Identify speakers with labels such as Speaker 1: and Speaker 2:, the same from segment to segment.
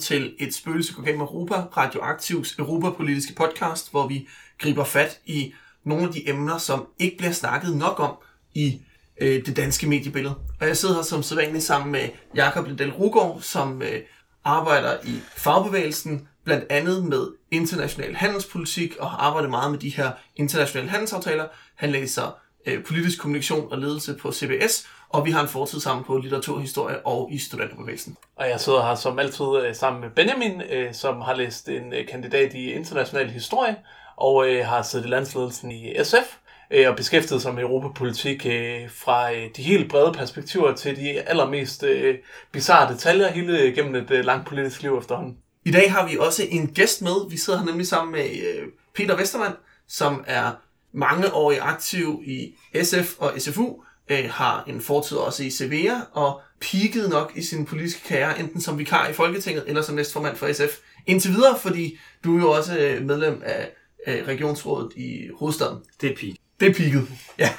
Speaker 1: Til et spøgelse går gennem Europa, Radioaktivs europapolitiske podcast, hvor vi griber fat i nogle af de emner, som ikke bliver snakket nok om i øh, det danske mediebillede. Og jeg sidder her som sædvanligt sammen med Jakob Lindell Rugård, som øh, arbejder i fagbevægelsen, blandt andet med international handelspolitik og har arbejdet meget med de her internationale handelsaftaler. Han læser øh, politisk kommunikation og ledelse på CBS, og vi har en fortid sammen på litteraturhistorie og i studenterbevægelsen.
Speaker 2: Og jeg sidder her som altid øh, sammen med Benjamin, øh, som har læst en øh, kandidat i international historie, og har siddet i landsledelsen i SF, og beskæftiget sig med europapolitik fra de helt brede perspektiver til de allermest bizarre detaljer hele gennem et langt politisk liv efterhånden.
Speaker 1: I dag har vi også en gæst med. Vi sidder her nemlig sammen med Peter Vestermann, som er mangeårig aktiv i SF og SFU, øh, har en fortid også i Sevilla, og peakede nok i sin politiske karriere, enten som vikar i Folketinget, eller som næstformand for SF. Indtil videre, fordi du er jo også øh, medlem af, af regionsrådet i hovedstaden.
Speaker 3: Det er peak.
Speaker 1: Det er peaked. Ja.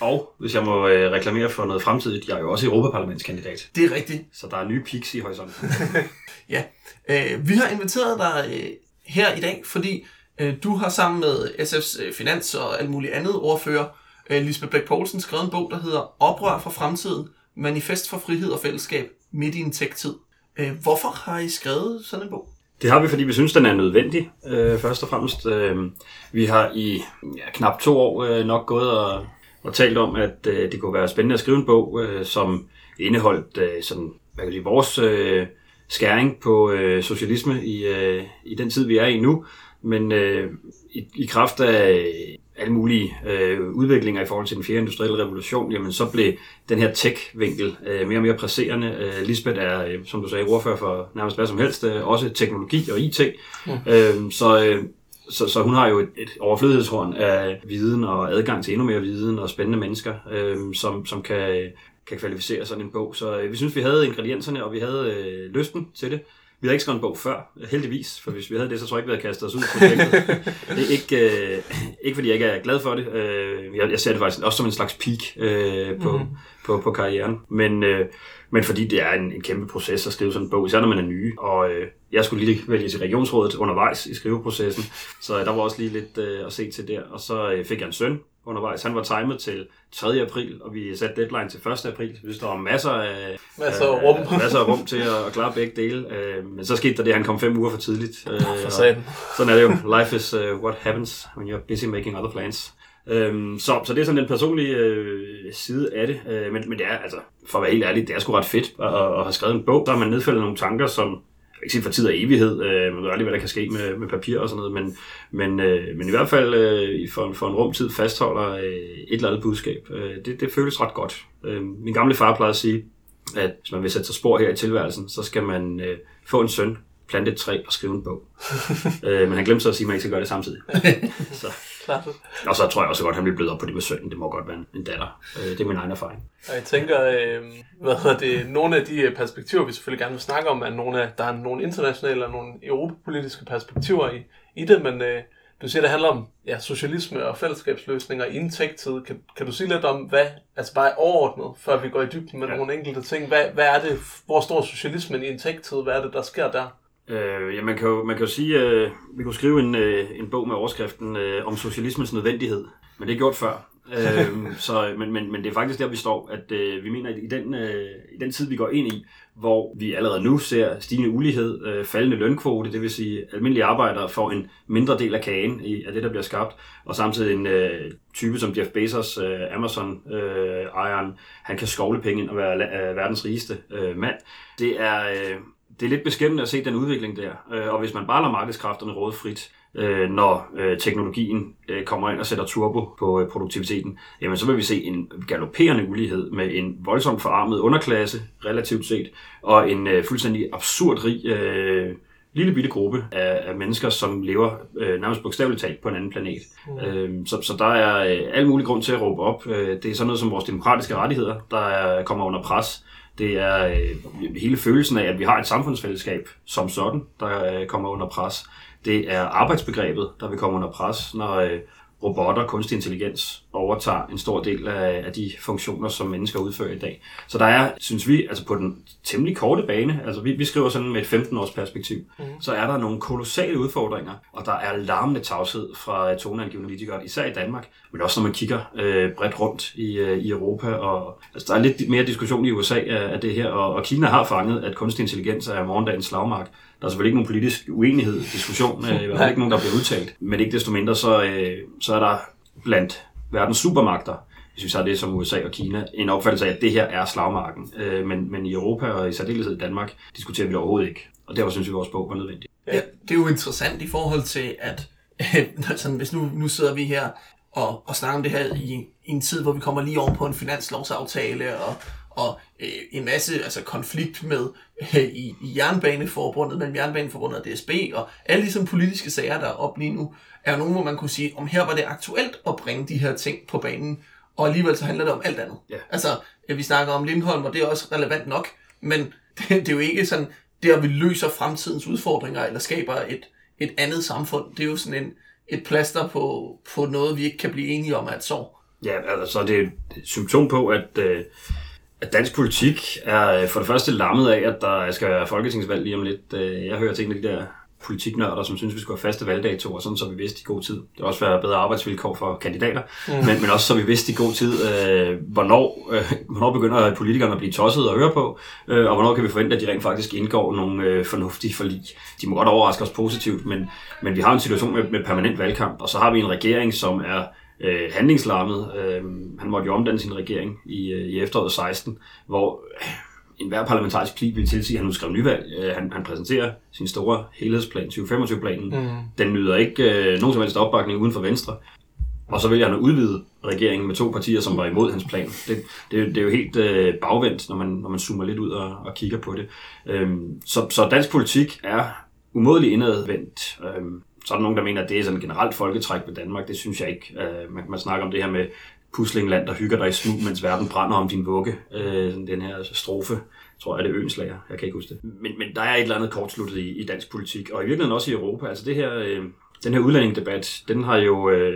Speaker 3: Og hvis jeg må øh, reklamere for noget fremtidigt, jeg er jo også Europaparlamentskandidat.
Speaker 1: Det er rigtigt.
Speaker 3: Så der er nye peaks i horisonten.
Speaker 1: ja. Øh, vi har inviteret dig øh, her i dag, fordi øh, du har sammen med SF's øh, finans og alt muligt andet ordfører øh, Øh, Lisbeth Black Poulsen skrevet en bog, der hedder Oprør for fremtiden, manifest for frihed og fællesskab midt i en tech-tid. Øh, hvorfor har I skrevet sådan en bog?
Speaker 3: Det har vi, fordi vi synes, den er nødvendig, øh, først og fremmest. Øh, vi har i ja, knap to år øh, nok gået og, og talt om, at øh, det kunne være spændende at skrive en bog, øh, som indeholdt øh, sådan, hvad kan sige, vores øh, skæring på øh, socialisme i, øh, i den tid, vi er i nu, men øh, i, i kraft af alle mulige øh, udviklinger i forhold til den fjerde industrielle revolution, jamen så blev den her tech-vinkel øh, mere og mere presserende. Øh, Lisbeth er, øh, som du sagde, ordfører for nærmest hvad som helst, øh, også teknologi og IT. Mm. Øh, så, øh, så, så hun har jo et, et overflødighedshorn af viden og adgang til endnu mere viden og spændende mennesker, øh, som, som kan, kan kvalificere sådan en bog. Så øh, vi synes, vi havde ingredienserne, og vi havde øh, lysten til det. Vi har ikke skrevet en bog før, heldigvis, for hvis vi havde det, så tror jeg ikke, vi havde kastet os ud på projektet. det er ikke, øh, ikke fordi jeg ikke er glad for det. Øh, jeg, jeg ser det faktisk også som en slags peak øh, på, mm-hmm. på, på karrieren. Men, øh, men fordi det er en, en kæmpe proces at skrive sådan en bog, især når man er ny. Og øh, jeg skulle lige vælge til regionsrådet undervejs i skriveprocessen, så der var også lige lidt øh, at se til der. Og så øh, fik jeg en søn, undervejs. Han var timet til 3. april, og vi satte deadline til 1. april. Så vi står masser af,
Speaker 2: masser af rum,
Speaker 3: øh, masser af rum til at, klare begge dele. Øh, men så skete der det, han kom fem uger for tidligt.
Speaker 2: Øh, for sådan.
Speaker 3: sådan er det jo. Life is uh, what happens when you're busy making other plans. Øhm, så, så det er sådan den personlige øh, side af det. Øh, men, men det er, altså, for at være helt ærlig, det er sgu ret fedt at, at have skrevet en bog. Der har man nedfældet nogle tanker, som ikke sige for tid og evighed, øh, man ved aldrig, hvad der kan ske med, med papir og sådan noget, men, men, øh, men i hvert fald øh, for, for en rumtid fastholder øh, et eller andet budskab. Øh, det, det føles ret godt. Øh, min gamle far plejede at sige, at hvis man vil sætte sig spor her i tilværelsen, så skal man øh, få en søn, plante et træ og skrive en bog. øh, men han glemte så at sige, at man ikke skal gøre det samtidig. så. Og så tror jeg også godt, at han bliver blevet op på det med sønnen. Det må godt være en datter. Øh, det er min egen erfaring.
Speaker 2: Og jeg tænker, øh, hvad hedder det, nogle af de øh, perspektiver, vi selvfølgelig gerne vil snakke om, er nogle af, der er nogle internationale og nogle europapolitiske perspektiver i, i det, men øh, du siger, det handler om ja, socialisme og fællesskabsløsninger i en tech-tid. Kan, kan du sige lidt om, hvad, altså bare overordnet, før vi går i dybden med ja. nogle enkelte ting, hvad, hvad er det, hvor står socialismen i en tech-tid, hvad er det, der sker der?
Speaker 3: Øh, ja, man kan jo, man kan jo sige, at øh, vi kunne skrive en, øh, en bog med overskriften øh, om socialismens nødvendighed, men det er gjort før. øh, så, men, men, men det er faktisk der, vi står, at øh, vi mener, at i den, øh, i den tid, vi går ind i, hvor vi allerede nu ser stigende ulighed, øh, faldende lønkvote, det vil sige, at almindelige arbejdere får en mindre del af kagen i, af det, der bliver skabt, og samtidig en øh, type som Jeff Bezos, øh, Amazon-ejeren, øh, han kan skovle penge ind og være øh, verdens rigeste øh, mand. Det er... Øh, det er lidt beskæmmende at se den udvikling der. Øh, og hvis man bare lader markedskræfterne råde frit, øh, når øh, teknologien kommer ind og sætter turbo på produktiviteten, jamen så vil vi se en galopperende ulighed med en voldsomt forarmet underklasse, relativt set, og en fuldstændig absurd rig lille bitte gruppe af, af mennesker, som lever øh, nærmest bogstaveligt talt på en anden planet. Mm. Øh, så, så der er øh, al mulig grund til at råbe op. Øh, det er sådan noget som vores demokratiske rettigheder, der er, kommer under pres. Det er øh, hele følelsen af, at vi har et samfundsfællesskab som sådan, der øh, kommer under pres. Det er arbejdsbegrebet, der vil komme under pres, når, øh, robotter, kunstig intelligens, overtager en stor del af, af de funktioner, som mennesker udfører i dag. Så der er, synes vi, altså på den temmelig korte bane, altså vi, vi skriver sådan med et 15-års perspektiv, mm. så er der nogle kolossale udfordringer, og der er larmende tavshed fra toneangivende politikere, især i Danmark, men også når man kigger øh, bredt rundt i, øh, i Europa. Og, altså, der er lidt mere diskussion i USA af, af det her, og, og Kina har fanget, at kunstig intelligens er morgendagens slagmark. Der er selvfølgelig ikke nogen politisk uenighed, diskussion, øh, der er ikke nogen, der bliver udtalt. Men ikke desto mindre, så, øh, så er der blandt verdens supermagter, hvis vi tager det som USA og Kina, en opfattelse af, at det her er slagmarken. Øh, men, men i Europa og i særdeleshed i Danmark diskuterer vi det overhovedet ikke. Og derfor synes vi, at vores bog var nødvendig.
Speaker 1: Ja, det er jo interessant i forhold til, at sådan, hvis nu, nu sidder vi her og, og snakker om det her i, i en tid, hvor vi kommer lige over på en finanslovsaftale, og og øh, en masse altså konflikt med øh, i, i jernbaneforbundet, mellem jernbaneforbundet og DSB, og alle de sådan, politiske sager, der er op lige nu, er nogen, hvor man kunne sige, om her var det aktuelt at bringe de her ting på banen, og alligevel så handler det om alt andet.
Speaker 3: Ja.
Speaker 1: Altså, ja, vi snakker om Lindholm, og det er også relevant nok, men det, det er jo ikke sådan, det at vi løser fremtidens udfordringer, eller skaber et, et andet samfund, det er jo sådan en, et plaster på, på noget, vi ikke kan blive enige om at sår.
Speaker 3: Ja, altså det er et symptom på, at øh, at dansk politik er øh, for det første lammet af, at der skal være folketingsvalg lige om lidt. Øh, jeg hører til en af de der politiknørder, som synes, vi skal have faste valgdatoer, sådan så vi vidste i god tid. Det vil også være bedre arbejdsvilkår for kandidater, mm. men, men også så vi vidste i god tid, øh, hvornår, øh, hvornår begynder politikerne at blive tosset og høre på, øh, og hvornår kan vi forvente, at de rent faktisk indgår nogle øh, fornuftige forlig. De må godt overraske os positivt, men, men vi har en situation med, med permanent valgkamp, og så har vi en regering, som er øh, handlingslammet. Øh, han måtte jo omdanne sin regering i, øh, i efteråret 16, hvor øh, enhver parlamentarisk pli vil tilsige, at han nu skriver nyvalg. Øh, han, han præsenterer sin store helhedsplan, 2025-planen. Mm. Den nyder ikke øh, nogen som helst opbakning uden for Venstre. Og så vælger han at udvide regeringen med to partier, som var imod hans plan. Det, det, det er jo helt øh, bagvendt, når man, når man zoomer lidt ud og, og kigger på det. Øhm, så, så dansk politik er umådeligt indadvendt. Øhm, så er der nogen, der mener, at det er sådan generelt folketræk ved Danmark. Det synes jeg ikke. Uh, man, man snakker om det her med puslingland, der hygger dig i smug, mens verden brænder om din vugge. Uh, den her strofe, tror jeg, er det Øenslager. Jeg kan ikke huske det. Men, men der er et eller andet kortsluttet i, i dansk politik, og i virkeligheden også i Europa. Altså det her... Uh, den her udlændingdebat, den har jo øh,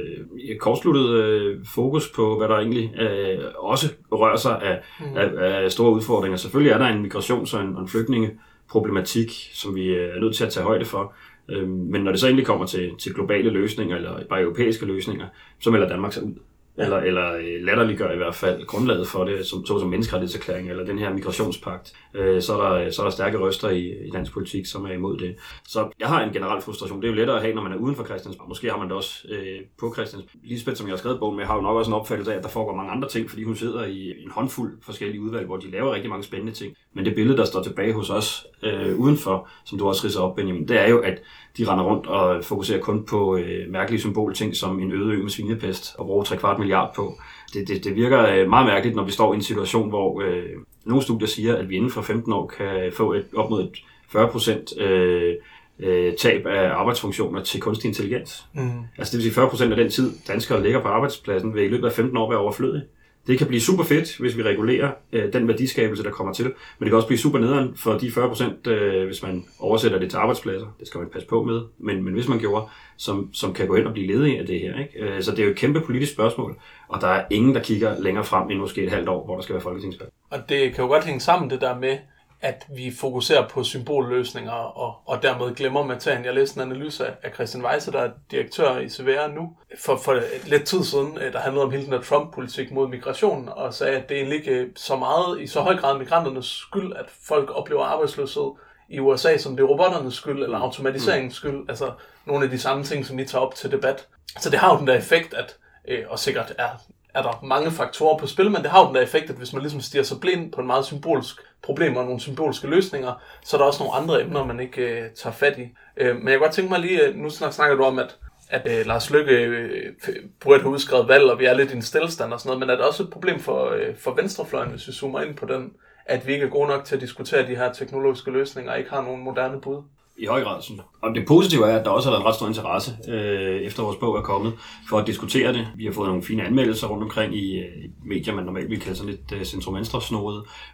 Speaker 3: kortsluttet øh, fokus på, hvad der egentlig øh, også rører sig af, mm. af, af store udfordringer. Selvfølgelig er der en migrations- og en, og en flygtningeproblematik, som vi er nødt til at tage højde for. Øhm, men når det så egentlig kommer til, til globale løsninger, eller bare europæiske løsninger, så melder Danmark sig ud. Eller, eller øh, latterliggør i hvert fald grundlaget for det, som, såsom menneskerettighedserklæring, eller den her migrationspagt. Øh, så, er der, så er der stærke røster i, i dansk politik, som er imod det. Så jeg har en generel frustration. Det er jo lettere at have, når man er uden for Christiansborg. Måske har man det også øh, på Christiansborg. Lisbeth, som jeg har skrevet bogen med, har jo nok også en opfattelse af, at der foregår mange andre ting, fordi hun sidder i en håndfuld forskellige udvalg, hvor de laver rigtig mange spændende ting. Men det billede, der står tilbage hos os øh, udenfor, som du også ridser op, Benjamin, det er jo, at de render rundt og fokuserer kun på øh, mærkelige symbolting som en øde ø med svinepest og bruger tre kvart milliard på. Det, det, det virker øh, meget mærkeligt, når vi står i en situation, hvor øh, nogle studier siger, at vi inden for 15 år kan få et, op mod et 40 procent øh, øh, tab af arbejdsfunktioner til kunstig intelligens. Mm. Altså det vil sige 40 procent af den tid, danskere ligger på arbejdspladsen, vil i løbet af 15 år være overflødig. Det kan blive super fedt, hvis vi regulerer øh, den værdiskabelse, der kommer til. Men det kan også blive super nederen for de 40 procent, øh, hvis man oversætter det til arbejdspladser. Det skal man passe på med. Men, men hvis man gjorde, som, som kan gå ind og blive ledige af det her. Ikke? Øh, så det er jo et kæmpe politisk spørgsmål. Og der er ingen, der kigger længere frem end måske et halvt år, hvor der skal være folketingsvalg.
Speaker 2: Og det kan jo godt hænge sammen det der med, at vi fokuserer på symbolløsninger og, og dermed glemmer materien. Jeg læste en analyse af Christian Weisse, der er direktør i CVR nu, for, for lidt tid siden, øh, der handlede om hele den der Trump-politik mod migration, og sagde, at det er egentlig ikke så meget, i så høj grad migranternes skyld, at folk oplever arbejdsløshed i USA, som det er robotternes skyld, eller automatiseringens skyld, altså nogle af de samme ting, som I tager op til debat. Så det har jo den der effekt, at, øh, og sikkert er er der mange faktorer på spil, men det har jo den der effekt, at hvis man ligesom stiger sig blind på en meget symbolsk problem og nogle symbolske løsninger, så er der også nogle andre emner, man ikke øh, tager fat i. Øh, men jeg kan godt tænke mig lige, øh, nu snakker du om, at, at øh, Lars Lykke øh, burde have udskrevet valg, og vi er lidt i en stillestand og sådan noget, men er det også et problem for, øh, for venstrefløjen, hvis vi zoomer ind på den, at vi ikke er gode nok til at diskutere de her teknologiske løsninger og ikke har nogen moderne bud?
Speaker 3: I høj grad. Sådan. Og det positive er, at der også har været ret stor interesse, øh, efter vores bog er kommet, for at diskutere det. Vi har fået nogle fine anmeldelser rundt omkring i øh, medier, man normalt vil kalde sådan lidt øh, centrum-venstre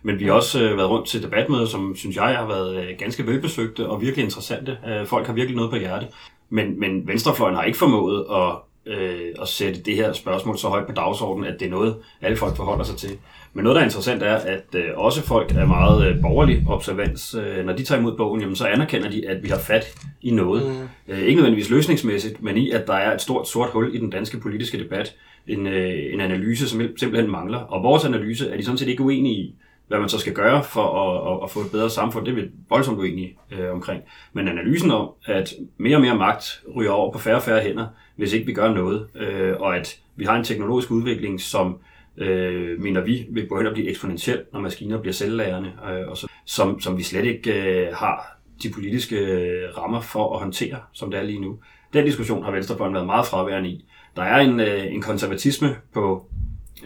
Speaker 3: Men vi har også øh, været rundt til debatmøder, som synes jeg har været øh, ganske velbesøgte og virkelig interessante. Øh, folk har virkelig noget på hjerte. Men, men venstrefløjen har ikke formået at øh, at sætte det her spørgsmål så højt på dagsordenen, at det er noget, alle folk forholder sig til. Men noget, der er interessant, er, at øh, også folk er meget øh, borgerlig observans. Øh, når de tager imod bogen, jamen, så anerkender de, at vi har fat i noget. Mm. Øh, ikke nødvendigvis løsningsmæssigt, men i, at der er et stort sort hul i den danske politiske debat. En, øh, en analyse, som simpelthen mangler. Og vores analyse er de sådan set ikke uenige i hvad man så skal gøre for at, at, at få et bedre samfund, det er vi voldsomt uenige øh, omkring. Men analysen om, at mere og mere magt ryger over på færre og færre hænder, hvis ikke vi gør noget, øh, og at vi har en teknologisk udvikling, som øh, mener vi vil gå hen og blive eksponentiel, når maskiner bliver selvlærende, øh, og så, som, som vi slet ikke øh, har de politiske øh, rammer for at håndtere, som det er lige nu. Den diskussion har Venstrefløjen været meget fraværende i. Der er en, øh, en konservatisme på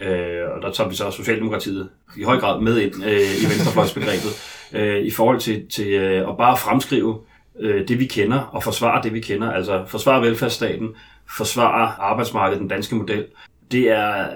Speaker 3: Øh, og der tager vi så Socialdemokratiet i høj grad med ind øh, i venstrefløjsbegrebet, øh, i forhold til, til øh, at bare fremskrive øh, det, vi kender, og forsvare det, vi kender. Altså forsvare velfærdsstaten, forsvare arbejdsmarkedet, den danske model. Det er,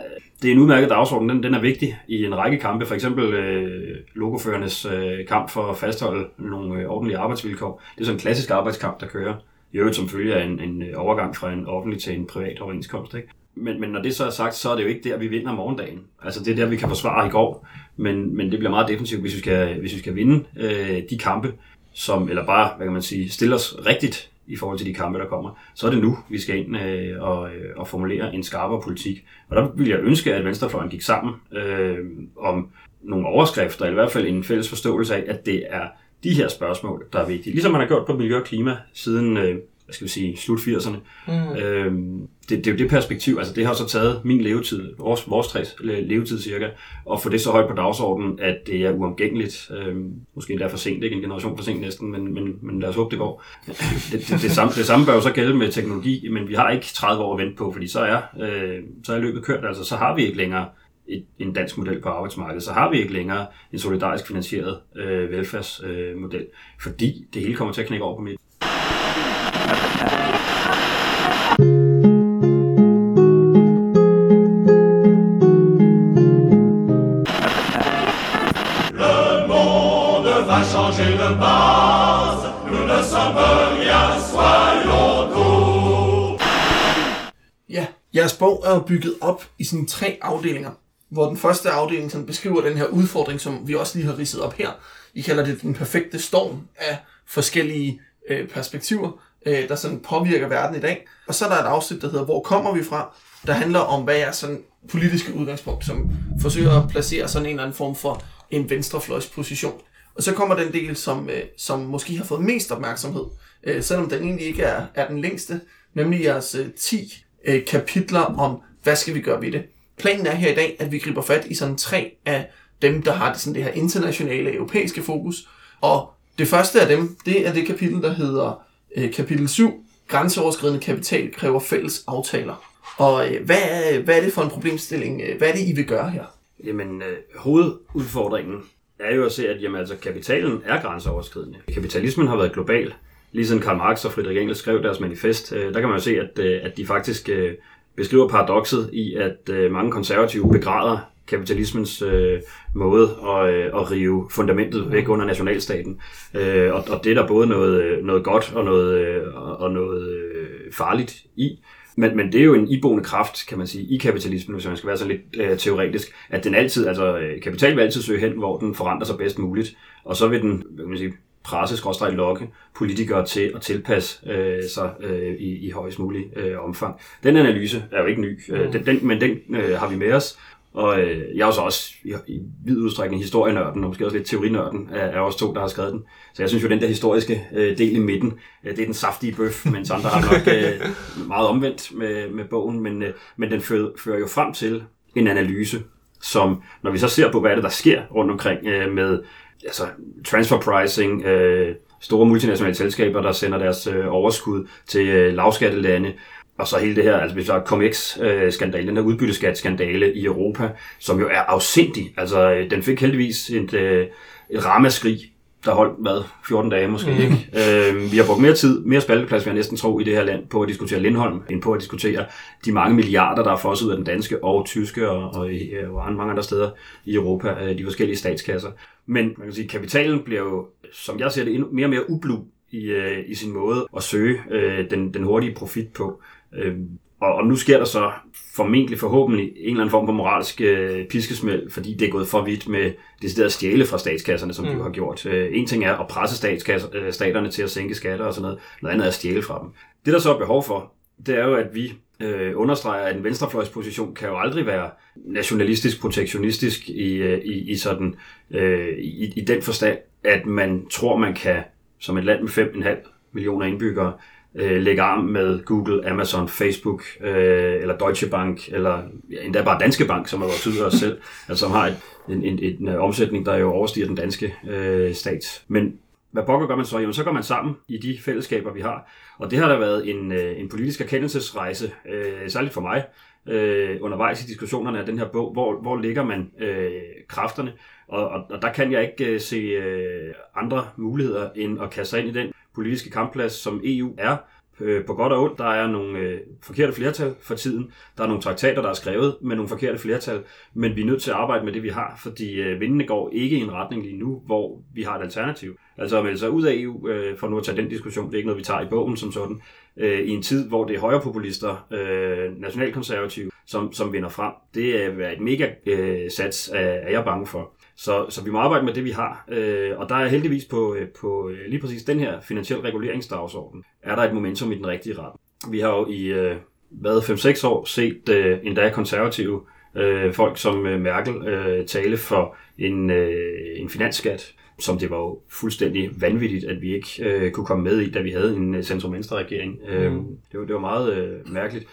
Speaker 3: det er en udmærket dagsorden, den, den er vigtig i en række kampe, for eksempel øh, logoførernes øh, kamp for at fastholde nogle øh, ordentlige arbejdsvilkår. Det er sådan en klassisk arbejdskamp, der kører. I øvrigt som følge af en, en øh, overgang fra en offentlig til en privat overenskomst. Ikke? Men, men når det så er sagt, så er det jo ikke der, vi vinder morgendagen. Altså det er der, vi kan forsvare i går, men, men det bliver meget defensivt, hvis vi skal, hvis vi skal vinde øh, de kampe, som, eller bare, hvad kan man sige, stille os rigtigt i forhold til de kampe, der kommer, så er det nu, vi skal ind øh, og, øh, og formulere en skarpere politik. Og der vil jeg ønske, at Venstrefløjen gik sammen øh, om nogle overskrifter, eller i hvert fald en fælles forståelse af, at det er de her spørgsmål, der er vigtige. Ligesom man har gjort på miljø og klima siden øh, hvad skal vi sige, slut 80'erne. Mm. Øhm, det, det er jo det perspektiv, altså det har så taget min levetid, vores, vores tre levetid cirka, og få det så højt på dagsordenen, at det er uomgængeligt. Øhm, måske endda for sent, ikke en generation for sent næsten, men, men, men lad os håbe, det går. Det, det, det, samme, det samme bør jo så gælde med teknologi, men vi har ikke 30 år at vente på, fordi så er, øh, så er løbet kørt, altså så har vi ikke længere et, en dansk model på arbejdsmarkedet, så har vi ikke længere en solidarisk finansieret øh, velfærdsmodel, øh, fordi det hele kommer til at knække over på midt.
Speaker 1: Bog er bygget op i sådan tre afdelinger, hvor den første afdeling sådan beskriver den her udfordring, som vi også lige har ridset op her. I kalder det den perfekte storm af forskellige øh, perspektiver, øh, der sådan påvirker verden i dag. Og så er der et afsnit, der hedder Hvor kommer vi fra? Der handler om, hvad er sådan politiske udgangspunkt, som forsøger at placere sådan en eller anden form for en venstrefløjsposition. Og så kommer den del, som, øh, som måske har fået mest opmærksomhed, øh, selvom den egentlig ikke er, er den længste, nemlig jeres øh, 10 øh, kapitler om, hvad skal vi gøre ved det. Planen er her i dag, at vi griber fat i sådan tre af dem, der har det, sådan det her internationale europæiske fokus. Og det første af dem, det er det kapitel, der hedder øh, kapitel 7, grænseoverskridende kapital kræver fælles aftaler. Og øh, hvad, er, hvad er det for en problemstilling? Øh, hvad er det, I vil gøre her?
Speaker 3: Jamen, øh, hovedudfordringen er jo at se, at jamen, altså, kapitalen er grænseoverskridende. Kapitalismen har været global ligesom Karl Marx og Friedrich Engels skrev deres manifest, øh, der kan man jo se, at, øh, at de faktisk øh, beskriver paradokset i, at øh, mange konservative begræder kapitalismens øh, måde at, øh, at rive fundamentet væk under nationalstaten. Øh, og, og det er der både noget, øh, noget godt og noget, øh, og noget øh, farligt i. Men, men det er jo en iboende kraft, kan man sige, i kapitalismen, hvis man skal være så lidt øh, teoretisk, at den altid, altså øh, kapital vil altid søge hen, hvor den forandrer sig bedst muligt, og så vil den, hvad kan man sige, presse, lokke politikere til at tilpasse øh, sig øh, i, i højst mulig øh, omfang. Den analyse er jo ikke ny, øh, mm. den, den, men den øh, har vi med os, og øh, jeg er jo så også i, i vid udstrækning historienørden, og måske også lidt teorinørden af, af os to, der har skrevet den. Så jeg synes jo, den der historiske øh, del i midten, øh, det er den saftige bøf, mens andre har nok øh, meget omvendt med, med bogen. Men, øh, men den fører, fører jo frem til en analyse, som når vi så ser på, hvad er det, der sker rundt omkring øh, med altså, transfer pricing, øh, store multinationale selskaber, der sender deres øh, overskud til øh, lavskattelande, og så hele det her, altså hvis vi har Comex-skandale, den her udbytteskat-skandale i Europa, som jo er afsindig. Altså, øh, den fik heldigvis et, øh, et ramaskrig, der holdt, hvad, 14 dage måske, mm. ikke? Øh, vi har brugt mere tid, mere spalteplads, vi har næsten tro, i det her land, på at diskutere Lindholm, end på at diskutere de mange milliarder, der er fosset ud af den danske og tyske og, og, og mange andre steder i Europa, de forskellige statskasser. Men man kan sige, kapitalen bliver jo, som jeg ser det, mere og mere ublu i, i sin måde at søge den, den hurtige profit på. Øh, og, og nu sker der så formentlig forhåbentlig en eller anden form for moralsk øh, piskesmæld, fordi det er gået for vidt med det der stjæle fra statskasserne, som mm. du har gjort. Øh, en ting er at presse øh, staterne til at sænke skatter og sådan noget, noget andet er at stjæle fra dem. Det der så er behov for, det er jo, at vi øh, understreger, at en venstrefløjsposition kan jo aldrig være nationalistisk, protektionistisk i, øh, i, i, sådan, øh, i, i den forstand, at man tror, man kan, som et land med 5,5 millioner indbyggere, øh, lægge arm med Google, Amazon, Facebook, øh, eller Deutsche Bank, eller ja, endda bare Danske Bank, som er vores tyder os selv, altså som har et, en, en, en, en omsætning, der jo overstiger den danske øh, stat. Men hvad pokker gør man så? Jamen, så går man sammen i de fællesskaber, vi har. Og det har der været en, øh, en politisk erkendelsesrejse, øh, særligt for mig, øh, undervejs i diskussionerne af den her bog. Hvor, hvor ligger man øh, kræfterne? Og, og, og der kan jeg ikke øh, se øh, andre muligheder end at kaste sig ind i den politiske kampplads, som EU er, øh, på godt og ondt. Der er nogle øh, forkerte flertal for tiden. Der er nogle traktater, der er skrevet med nogle forkerte flertal, men vi er nødt til at arbejde med det, vi har, fordi øh, vindene går ikke i en retning lige nu, hvor vi har et alternativ. Altså at melde sig ud af EU, øh, for nu at tage den diskussion, det er ikke noget, vi tager i bogen som sådan, øh, i en tid, hvor det er højrepopulister, øh, nationalkonservative, som, som vinder frem. Det er et mega øh, sats, er, er jeg bange for. Så, så vi må arbejde med det, vi har. Øh, og der er heldigvis på, øh, på øh, lige præcis den her finansiel reguleringsdagsorden, er der et momentum i den rigtige retning. Vi har jo i øh, hvad, 5-6 år set øh, endda konservative øh, folk som øh, Merkel øh, tale for en, øh, en finansskat som det var jo fuldstændig vanvittigt, at vi ikke øh, kunne komme med i, da vi havde en øh, centrum-venstre-regering. Mm. Øh, det, var, det var meget øh, mærkeligt.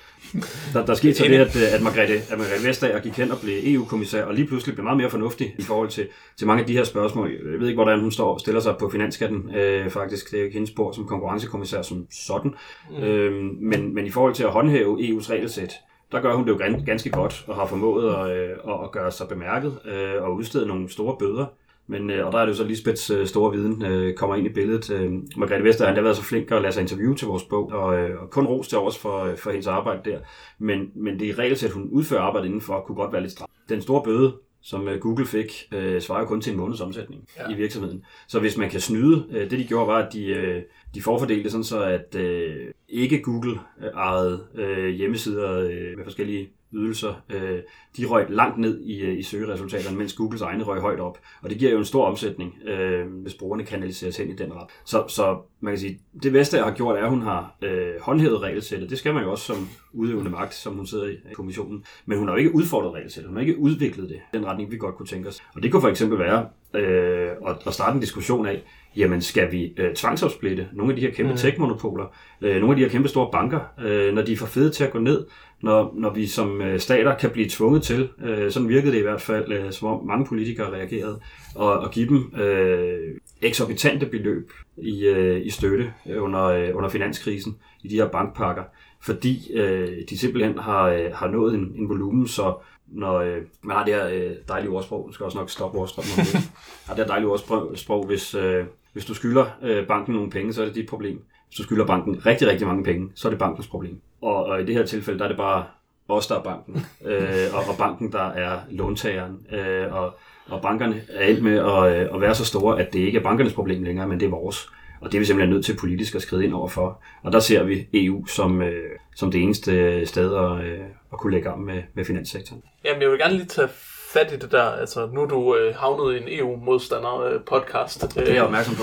Speaker 3: Der, der skete så det, at, øh, at, Margrethe, at Margrethe Vestager gik hen og blev EU-kommissær, og lige pludselig blev meget mere fornuftig i forhold til, til mange af de her spørgsmål. Jeg ved ikke, hvordan hun står stiller sig på finansskatten, øh, faktisk. Det er jo ikke hendes spor som konkurrencekommissær som sådan. Mm. Øh, men, men i forhold til at håndhæve EU's regelsæt, der gør hun det jo ganske godt, og har formået at, øh, at gøre sig bemærket øh, og udstede nogle store bøder men, øh, og der er det jo så Lisbeths øh, store viden øh, kommer ind i billedet. Margrethe Vester har været så flink at lade sig interviewe til vores bog, og, og kun ros til os for, for hendes arbejde der. Men, men det regelsæt, hun udfører arbejde indenfor, kunne godt være lidt stramt. Den store bøde, som Google fik, øh, svarer jo kun til en måneds omsætning ja. i virksomheden. Så hvis man kan snyde, øh, det de gjorde var, at de, øh, de forfordelte sådan så, at øh, ikke Google ejede øh, hjemmesider øh, med forskellige ydelser, øh, de røg langt ned i, øh, i søgeresultaterne, mens Googles egne røg højt op. Og det giver jo en stor omsætning, øh, hvis brugerne kanaliseres hen i den ret. Så, så man kan sige, det Vestager har gjort, er, at hun har øh, håndhævet regelsættet. Det skal man jo også som udøvende magt, som hun sidder i kommissionen. Men hun har jo ikke udfordret regelsættet. Hun har ikke udviklet det den retning, vi godt kunne tænke os. Og det kunne for eksempel være øh, at, at starte en diskussion af, jamen skal vi øh, tvangsopsplitte nogle af de her kæmpe mm. tech-monopoler, øh, nogle af de her kæmpe store banker, øh, når de er for fede til at gå ned, når, når vi som øh, stater kan blive tvunget til, øh, sådan virkede det i hvert fald, øh, som om mange politikere reagerede, og, og give dem øh, eksorbitante beløb i, øh, i støtte under, øh, under finanskrisen i de her bankpakker, fordi øh, de simpelthen har, øh, har nået en, en volumen, så når øh, man har det her øh, dejlige ordsprog, skal også nok stoppe ordstrømmen, har det her dejlige ordsprog, hvis, øh, hvis du skylder øh, banken nogle penge, så er det dit problem. Hvis du skylder banken rigtig, rigtig mange penge, så er det bankens problem. Og, og i det her tilfælde, der er det bare os, der er banken, øh, og, og banken, der er låntageren. Øh, og, og bankerne er endt med at, øh, at være så store, at det ikke er bankernes problem længere, men det er vores. Og det er vi simpelthen nødt til politisk at skride ind over for. Og der ser vi EU som, øh, som det eneste sted at, øh, at kunne lægge om med, med finanssektoren.
Speaker 2: Jamen, jeg vil gerne lige tage fat i det der. Altså, nu er du øh, havnet i en EU-modstander-podcast.
Speaker 3: Øh, det er jeg opmærksom på.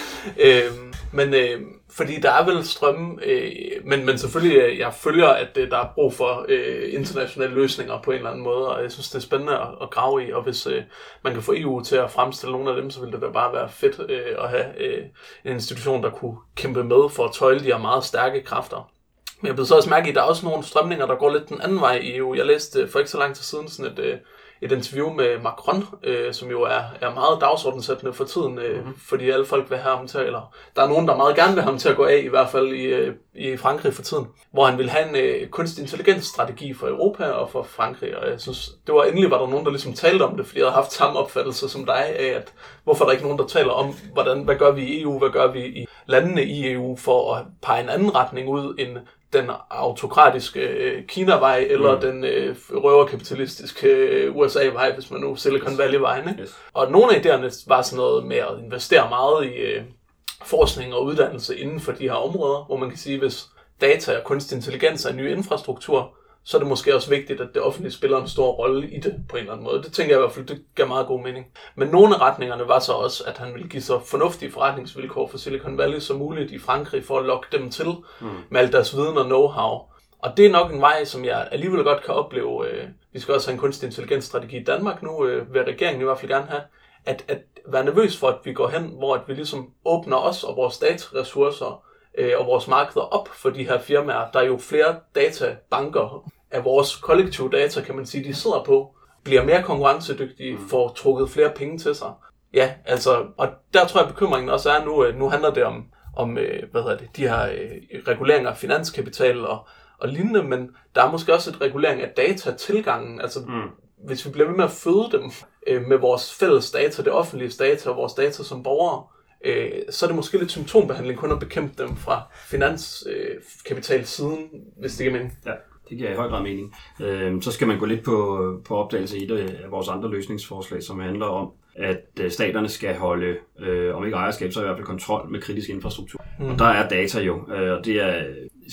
Speaker 2: øh, men øh, fordi der er vel strømme, øh, men, men selvfølgelig, øh, jeg følger, at øh, der er brug for øh, internationale løsninger på en eller anden måde, og jeg synes, det er spændende at, at grave i, og hvis øh, man kan få EU til at fremstille nogle af dem, så vil det da bare være fedt øh, at have øh, en institution, der kunne kæmpe med for at tøjle de her meget stærke kræfter. Men jeg blev så også mærke i, at der er også nogle strømninger, der går lidt den anden vej i EU. Jeg læste for ikke så lang tid siden sådan et, øh, et interview med Macron, øh, som jo er, er meget dagsordensættende for tiden, øh, mm-hmm. fordi alle folk vil have ham til, eller der er nogen, der meget gerne vil have ham til at gå af, i hvert fald i, øh, i Frankrig for tiden, hvor han vil have en øh, kunstig intelligens strategi for Europa og for Frankrig, og jeg synes, det var endelig var der nogen, der ligesom talte om det, fordi jeg havde haft samme opfattelse som dig af, at hvorfor er der ikke nogen, der taler om, hvordan, hvad gør vi i EU, hvad gør vi i landene i EU for at pege en anden retning ud end den autokratiske øh, Kina-vej, eller mm. den øh, røverkapitalistiske øh, USA-vej, hvis man nu Silicon Valley-vejen. Yes. Og nogle af idéerne var sådan noget med at investere meget i øh, forskning og uddannelse inden for de her områder, hvor man kan sige, hvis data og kunstig intelligens er en ny infrastruktur, så er det måske også vigtigt, at det offentlige spiller en stor rolle i det på en eller anden måde. Det tænker jeg i hvert fald, det gav meget god mening. Men nogle af retningerne var så også, at han ville give så fornuftige forretningsvilkår for Silicon Valley som muligt i Frankrig for at lokke dem til mm. med al deres viden og know-how. Og det er nok en vej, som jeg alligevel godt kan opleve. Øh, vi skal også have en kunstig intelligensstrategi i Danmark nu, øh, vil regeringen i hvert fald gerne have. At, at være nervøs for, at vi går hen, hvor at vi ligesom åbner os og vores dataressourcer øh, og vores markeder op for de her firmaer. Der er jo flere databanker af vores kollektive data, kan man sige, de sidder på, bliver mere konkurrencedygtige, mm. får trukket flere penge til sig. Ja, altså, og der tror jeg bekymringen også er nu, nu handler det om, om hvad hedder det, de her reguleringer af finanskapital og og lignende, men der er måske også et regulering af datatilgangen. Altså, mm. hvis vi bliver ved med at føde dem øh, med vores fælles data, det offentlige data og vores data som borgere, øh, så er det måske lidt symptombehandling kun at bekæmpe dem fra finanskapitalsiden, øh, hvis det giver mening.
Speaker 3: Ja. Det giver i høj grad mening. Øh, så skal man gå lidt på, på opdagelse i et af vores andre løsningsforslag, som handler om, at øh, staterne skal holde, øh, om ikke ejerskab, så i hvert fald kontrol med kritisk infrastruktur. Mm. Og der er data jo, øh, og det er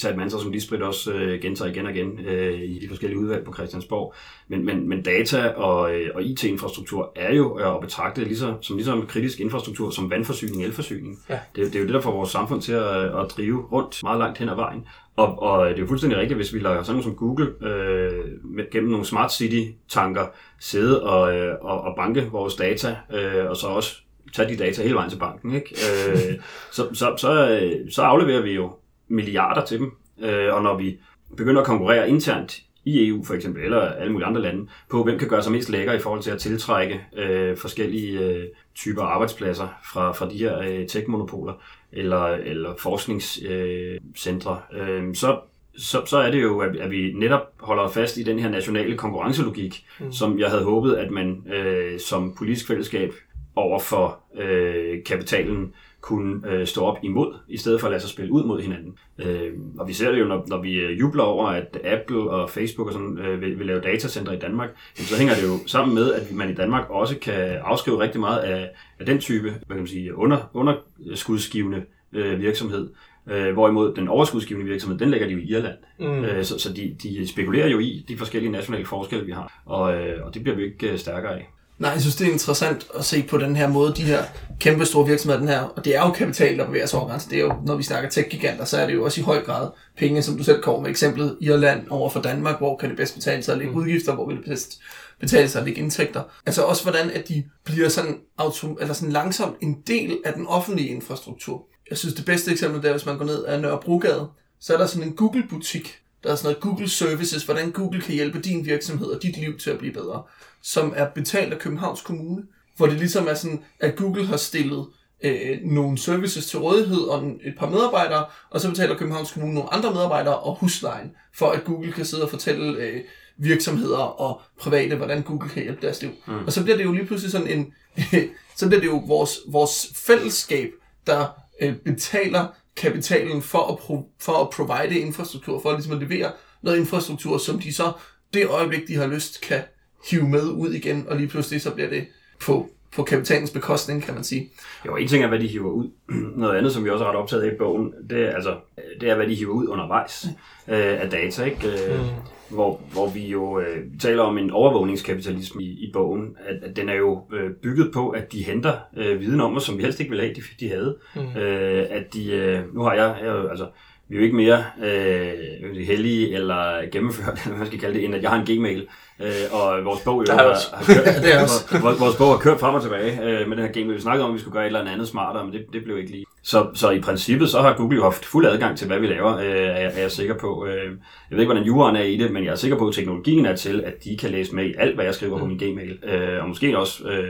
Speaker 3: et mantra, som Lisbeth også øh, gentager igen og igen øh, i de forskellige udvalg på Christiansborg. Men, men, men data og, øh, og IT-infrastruktur er jo at betragte ligesom, som ligesom kritisk infrastruktur, som vandforsyning, elforsyning. Ja. Det, det er jo det, der får vores samfund til at, at drive rundt meget langt hen ad vejen. Og, og det er jo fuldstændig rigtigt, hvis vi lader sådan noget som Google øh, med, gennem nogle smart city-tanker sidde og, øh, og, og banke vores data, øh, og så også tage de data hele vejen til banken. Ikke? Øh, så, så, så, så afleverer vi jo milliarder til dem, øh, og når vi begynder at konkurrere internt i EU for eksempel, eller alle mulige andre lande, på hvem kan gøre sig mest lækker i forhold til at tiltrække øh, forskellige øh, typer arbejdspladser fra, fra de her øh, tech-monopoler eller, eller forskningscentre, øh, øh, så, så, så er det jo, at, at vi netop holder fast i den her nationale konkurrencelogik, mm. som jeg havde håbet, at man øh, som politisk fællesskab over for øh, kapitalen kunne øh, stå op imod, i stedet for at lade sig spille ud mod hinanden. Øh, og vi ser det jo, når, når vi øh, jubler over, at Apple og Facebook og sådan, øh, vil, vil lave datacenter i Danmark, så hænger det jo sammen med, at man i Danmark også kan afskrive rigtig meget af, af den type hvad kan man sige, under, underskudsgivende øh, virksomhed, Øh, hvorimod den overskudsgivende virksomhed, den lægger de jo i Irland. Mm. Øh, så så de, de spekulerer jo i de forskellige nationale forskelle, vi har. Og, øh, og det bliver vi ikke øh, stærkere af.
Speaker 1: Nej, jeg synes, det er interessant at se på den her måde, de her kæmpe store virksomheder, den her, og det er jo kapital, der bevæger sig over grænsen. Det er jo, når vi snakker tech-giganter, så er det jo også i høj grad penge, som du selv kommer med eksemplet Irland over for Danmark, hvor kan det bedst betale sig at lægge mm. udgifter, hvor vil det bedst betale sig at lægge indtægter. Altså også hvordan, at de bliver sådan, autom- eller sådan langsomt en del af den offentlige infrastruktur. Jeg synes, det bedste eksempel, det er, hvis man går ned ad Nørrebrogade, så er der sådan en Google-butik, der er sådan noget Google Services, hvordan Google kan hjælpe din virksomhed og dit liv til at blive bedre, som er betalt af Københavns Kommune, hvor det ligesom er sådan, at Google har stillet øh, nogle services til rådighed og et par medarbejdere, og så betaler Københavns Kommune nogle andre medarbejdere og huslejen, for at Google kan sidde og fortælle øh, virksomheder og private, hvordan Google kan hjælpe deres liv. Mm. Og så bliver det jo lige pludselig sådan en, så bliver det jo vores, vores fællesskab, der øh, betaler kapitalen for at, pro, for at provide infrastruktur, for at, ligesom at levere noget infrastruktur, som de så det øjeblik, de har lyst, kan hive med ud igen, og lige pludselig så bliver det på, på kapitalens bekostning, kan man sige.
Speaker 3: Jo, en ting er, hvad de hiver ud. Noget andet, som vi også har ret optaget af i bogen, det er, altså, det er hvad de hiver ud undervejs øh, af data. Ikke? Øh, mm hvor, hvor vi jo øh, taler om en overvågningskapitalisme i, i bogen, at, at den er jo øh, bygget på, at de henter øh, viden om os, som vi helst ikke ville have, de, de havde. Mm. Øh, at de, øh, nu har jeg, jeg altså, vi er jo ikke mere øh, heldige eller gennemført, eller hvad man skal kalde det, end at jeg har en gmail, øh, og vores bog, jo, har, har kørt, det er også. vores, vores bog har kørt frem og tilbage øh, med den her gmail. Vi snakkede om, at vi skulle gøre et eller andet smartere, men det, det blev ikke lige. Så, så i princippet, så har Google jo haft fuld adgang til, hvad vi laver, øh, er, jeg, er jeg sikker på. Øh, jeg ved ikke, hvordan juraen er i det, men jeg er sikker på, at teknologien er til, at de kan læse med i alt, hvad jeg skriver mm. på min gmail. Øh, og måske også... Øh,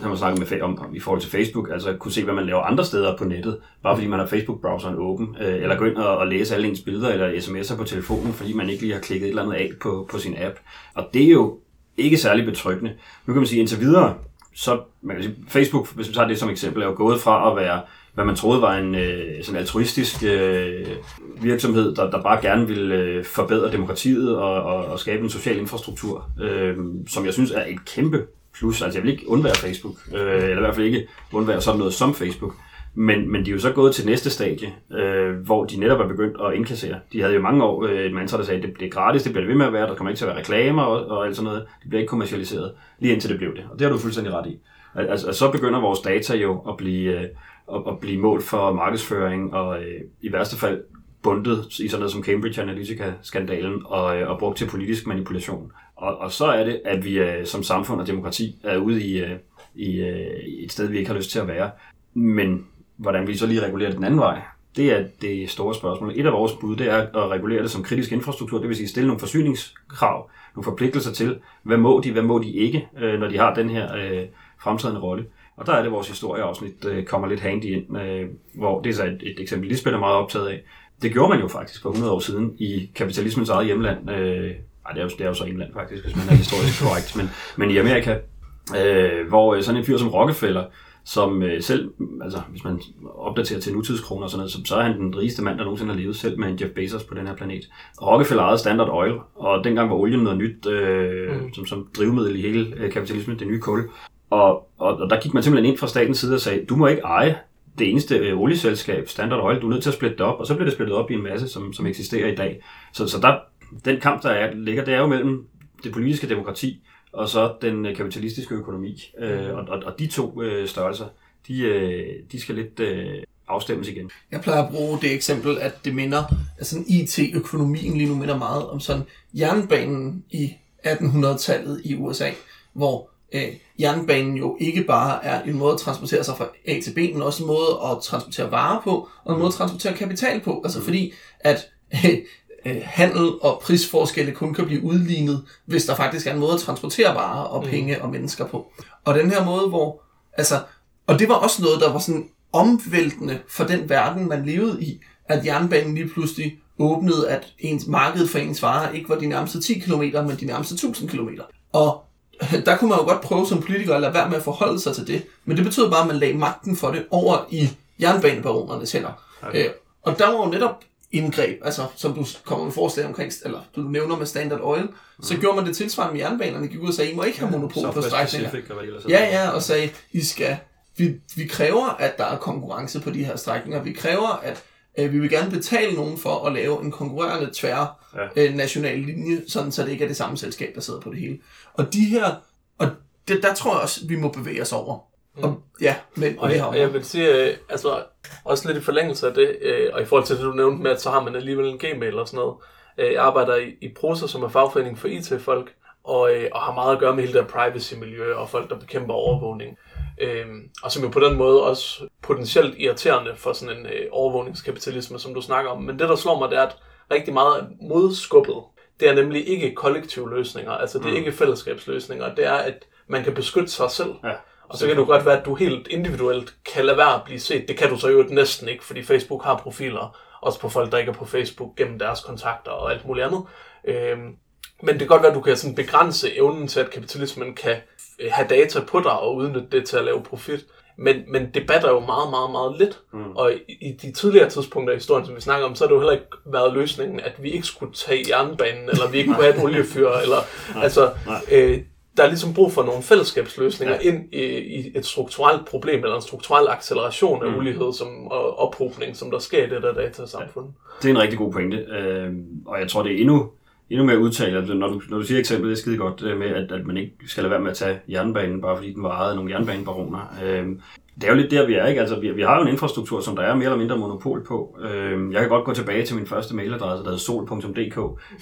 Speaker 3: når man snakker med om, om i forhold til Facebook, altså kunne se, hvad man laver andre steder på nettet, bare fordi man har Facebook-browseren åben, øh, eller gå ind og, og læse alle ens billeder eller sms'er på telefonen, fordi man ikke lige har klikket et eller andet af på, på sin app. Og det er jo ikke særlig betryggende. Nu kan man sige, indtil videre, så man kan sige, Facebook, hvis vi tager det som eksempel, er jo gået fra at være hvad man troede var en øh, sådan altruistisk øh, virksomhed, der, der bare gerne ville øh, forbedre demokratiet og, og, og skabe en social infrastruktur, øh, som jeg synes er et kæmpe plus. Altså jeg vil ikke undvære Facebook, øh, eller i hvert fald ikke undvære sådan noget som Facebook. Men, men de er jo så gået til næste stadie, øh, hvor de netop er begyndt at indkassere. De havde jo mange år øh, et mantra, der sagde, at det, det er gratis, det bliver det ved med at være, der kommer ikke til at være reklamer og, og alt sådan noget. Det bliver ikke kommercialiseret, lige indtil det blev det. Og det har du fuldstændig ret i. Altså, altså, så begynder vores data jo at blive, øh, at, at blive mål for markedsføring, og øh, i værste fald bundet i sådan noget som Cambridge Analytica-skandalen og, øh, og brugt til politisk manipulation. Og, og så er det, at vi øh, som samfund og demokrati er ude i, øh, i, øh, et sted, vi ikke har lyst til at være. Men hvordan vi så lige regulerer den anden vej, det er det store spørgsmål. Et af vores bud, det er at regulere det som kritisk infrastruktur, det vil sige stille nogle forsyningskrav, nogle forpligtelser til, hvad må de, hvad må de ikke, øh, når de har den her øh, fremtrædende rolle. Og der er det, vores historieafsnit øh, kommer lidt handy ind, øh, hvor det er så et, et eksempel, Lisbeth er meget optaget af. Det gjorde man jo faktisk for 100 år siden i kapitalismens eget hjemland. Øh, ej, det er, jo, det er jo så England faktisk, hvis man er historisk korrekt, men, men i Amerika, øh, hvor øh, sådan en fyr som Rockefeller, som øh, selv, altså hvis man opdaterer til nutidskroner og sådan noget, så, så er han den rigeste mand, der nogensinde har levet selv med en Jeff Bezos på den her planet. Rockefeller ejede Standard Oil, og dengang var olien noget nyt øh, mm. som, som drivmiddel i hele øh, kapitalismen, det nye kul. Og, og, og der gik man simpelthen ind fra statens side og sagde, du må ikke eje det eneste øh, olieselskab, Standard Oil, du er nødt til at splitte det op, og så bliver det splittet op i en masse, som, som eksisterer i dag. Så, så der, den kamp, der er, ligger, det er jo mellem det politiske demokrati og så den øh, kapitalistiske økonomi. Øh, og, og, og de to øh, størrelser, de, øh, de skal lidt øh, afstemmes igen.
Speaker 1: Jeg plejer at bruge det eksempel, at det minder, altså IT-økonomien lige nu minder meget om sådan jernbanen i 1800-tallet i USA, hvor øh, jernbanen jo ikke bare er en måde at transportere sig fra A til B, men også en måde at transportere varer på, og en måde at transportere kapital på. Altså fordi, at øh, handel og prisforskelle kun kan blive udlignet, hvis der faktisk er en måde at transportere varer og mm. penge mm. og mennesker på. Og den her måde, hvor, altså, og det var også noget, der var sådan omvæltende for den verden, man levede i, at jernbanen lige pludselig åbnede, at ens marked for ens varer ikke var de nærmeste 10 km, men de nærmeste 1000 km. Og der kunne man jo godt prøve som politiker at lade være med at forholde sig til det, men det betød bare, at man lagde magten for det over i jernbanebaronernes hænder. Okay. Øh, og der var jo netop indgreb, altså som du kommer med forslag omkring, eller du nævner med Standard Oil, mm. så gjorde man det tilsvarende med jernbanerne, gik ud og sagde, I må ikke have monopol ja, på strækninger. Ja, ja, og sagde, I skal, vi, vi kræver, at der er konkurrence på de her strækninger, vi kræver, at øh, vi vil gerne betale nogen for at lave en konkurrerende tvær ja. øh, national linje, sådan så det ikke er det samme selskab, der sidder på det hele. Og de her, og det, der tror jeg også, vi må bevæge os over. Mm. Og, ja, men
Speaker 2: og jeg, jeg vil sige, øh, altså også lidt i forlængelse af det, øh, og i forhold til det, du nævnte med, at så har man alligevel en gmail og sådan noget. Øh, jeg arbejder i, i Prosa, som er fagforening for IT-folk, og, og har meget at gøre med hele det privacy-miljø og folk, der bekæmper overvågning. Øh, og som jo på den måde også potentielt irriterende for sådan en øh, overvågningskapitalisme, som du snakker om. Men det, der slår mig, det er, at rigtig meget modskubbet, det er nemlig ikke kollektive løsninger, altså det er mm. ikke fællesskabsløsninger, det er, at man kan beskytte sig selv. Ja. Og så kan det godt være, at du helt individuelt kan lade være at blive set. Det kan du så jo næsten ikke, fordi Facebook har profiler, også på folk, der ikke er på Facebook, gennem deres kontakter og alt muligt andet. Øhm, men det kan godt være, at du kan sådan begrænse evnen til, at kapitalismen kan øh, have data på dig og udnytte det til at lave profit. Men, men det batter jo meget, meget, meget lidt. Mm. Og i, i de tidligere tidspunkter i historien, som vi snakker om, så har det jo heller ikke været løsningen, at vi ikke skulle tage jernbanen, eller vi ikke kunne have et oliefyr, eller nej, altså... Nej. Øh, der er ligesom brug for nogle fællesskabsløsninger ja. ind i, i et strukturelt problem, eller en strukturel acceleration af mm. ulighed som, og ophobning, som der sker i det der datasamfund. Ja.
Speaker 3: Det er en rigtig god pointe, øh, og jeg tror, det er endnu, endnu mere udtalt, når du, når du siger eksemplet, det er skide godt øh, med, at, at man ikke skal lade være med at tage jernbanen, bare fordi den var ejet af nogle jernbanebaroner. Øh, det er jo lidt der, vi er, ikke? Altså, vi, vi har jo en infrastruktur, som der er mere eller mindre monopol på. Øh, jeg kan godt gå tilbage til min første mailadresse, der hedder sol.dk,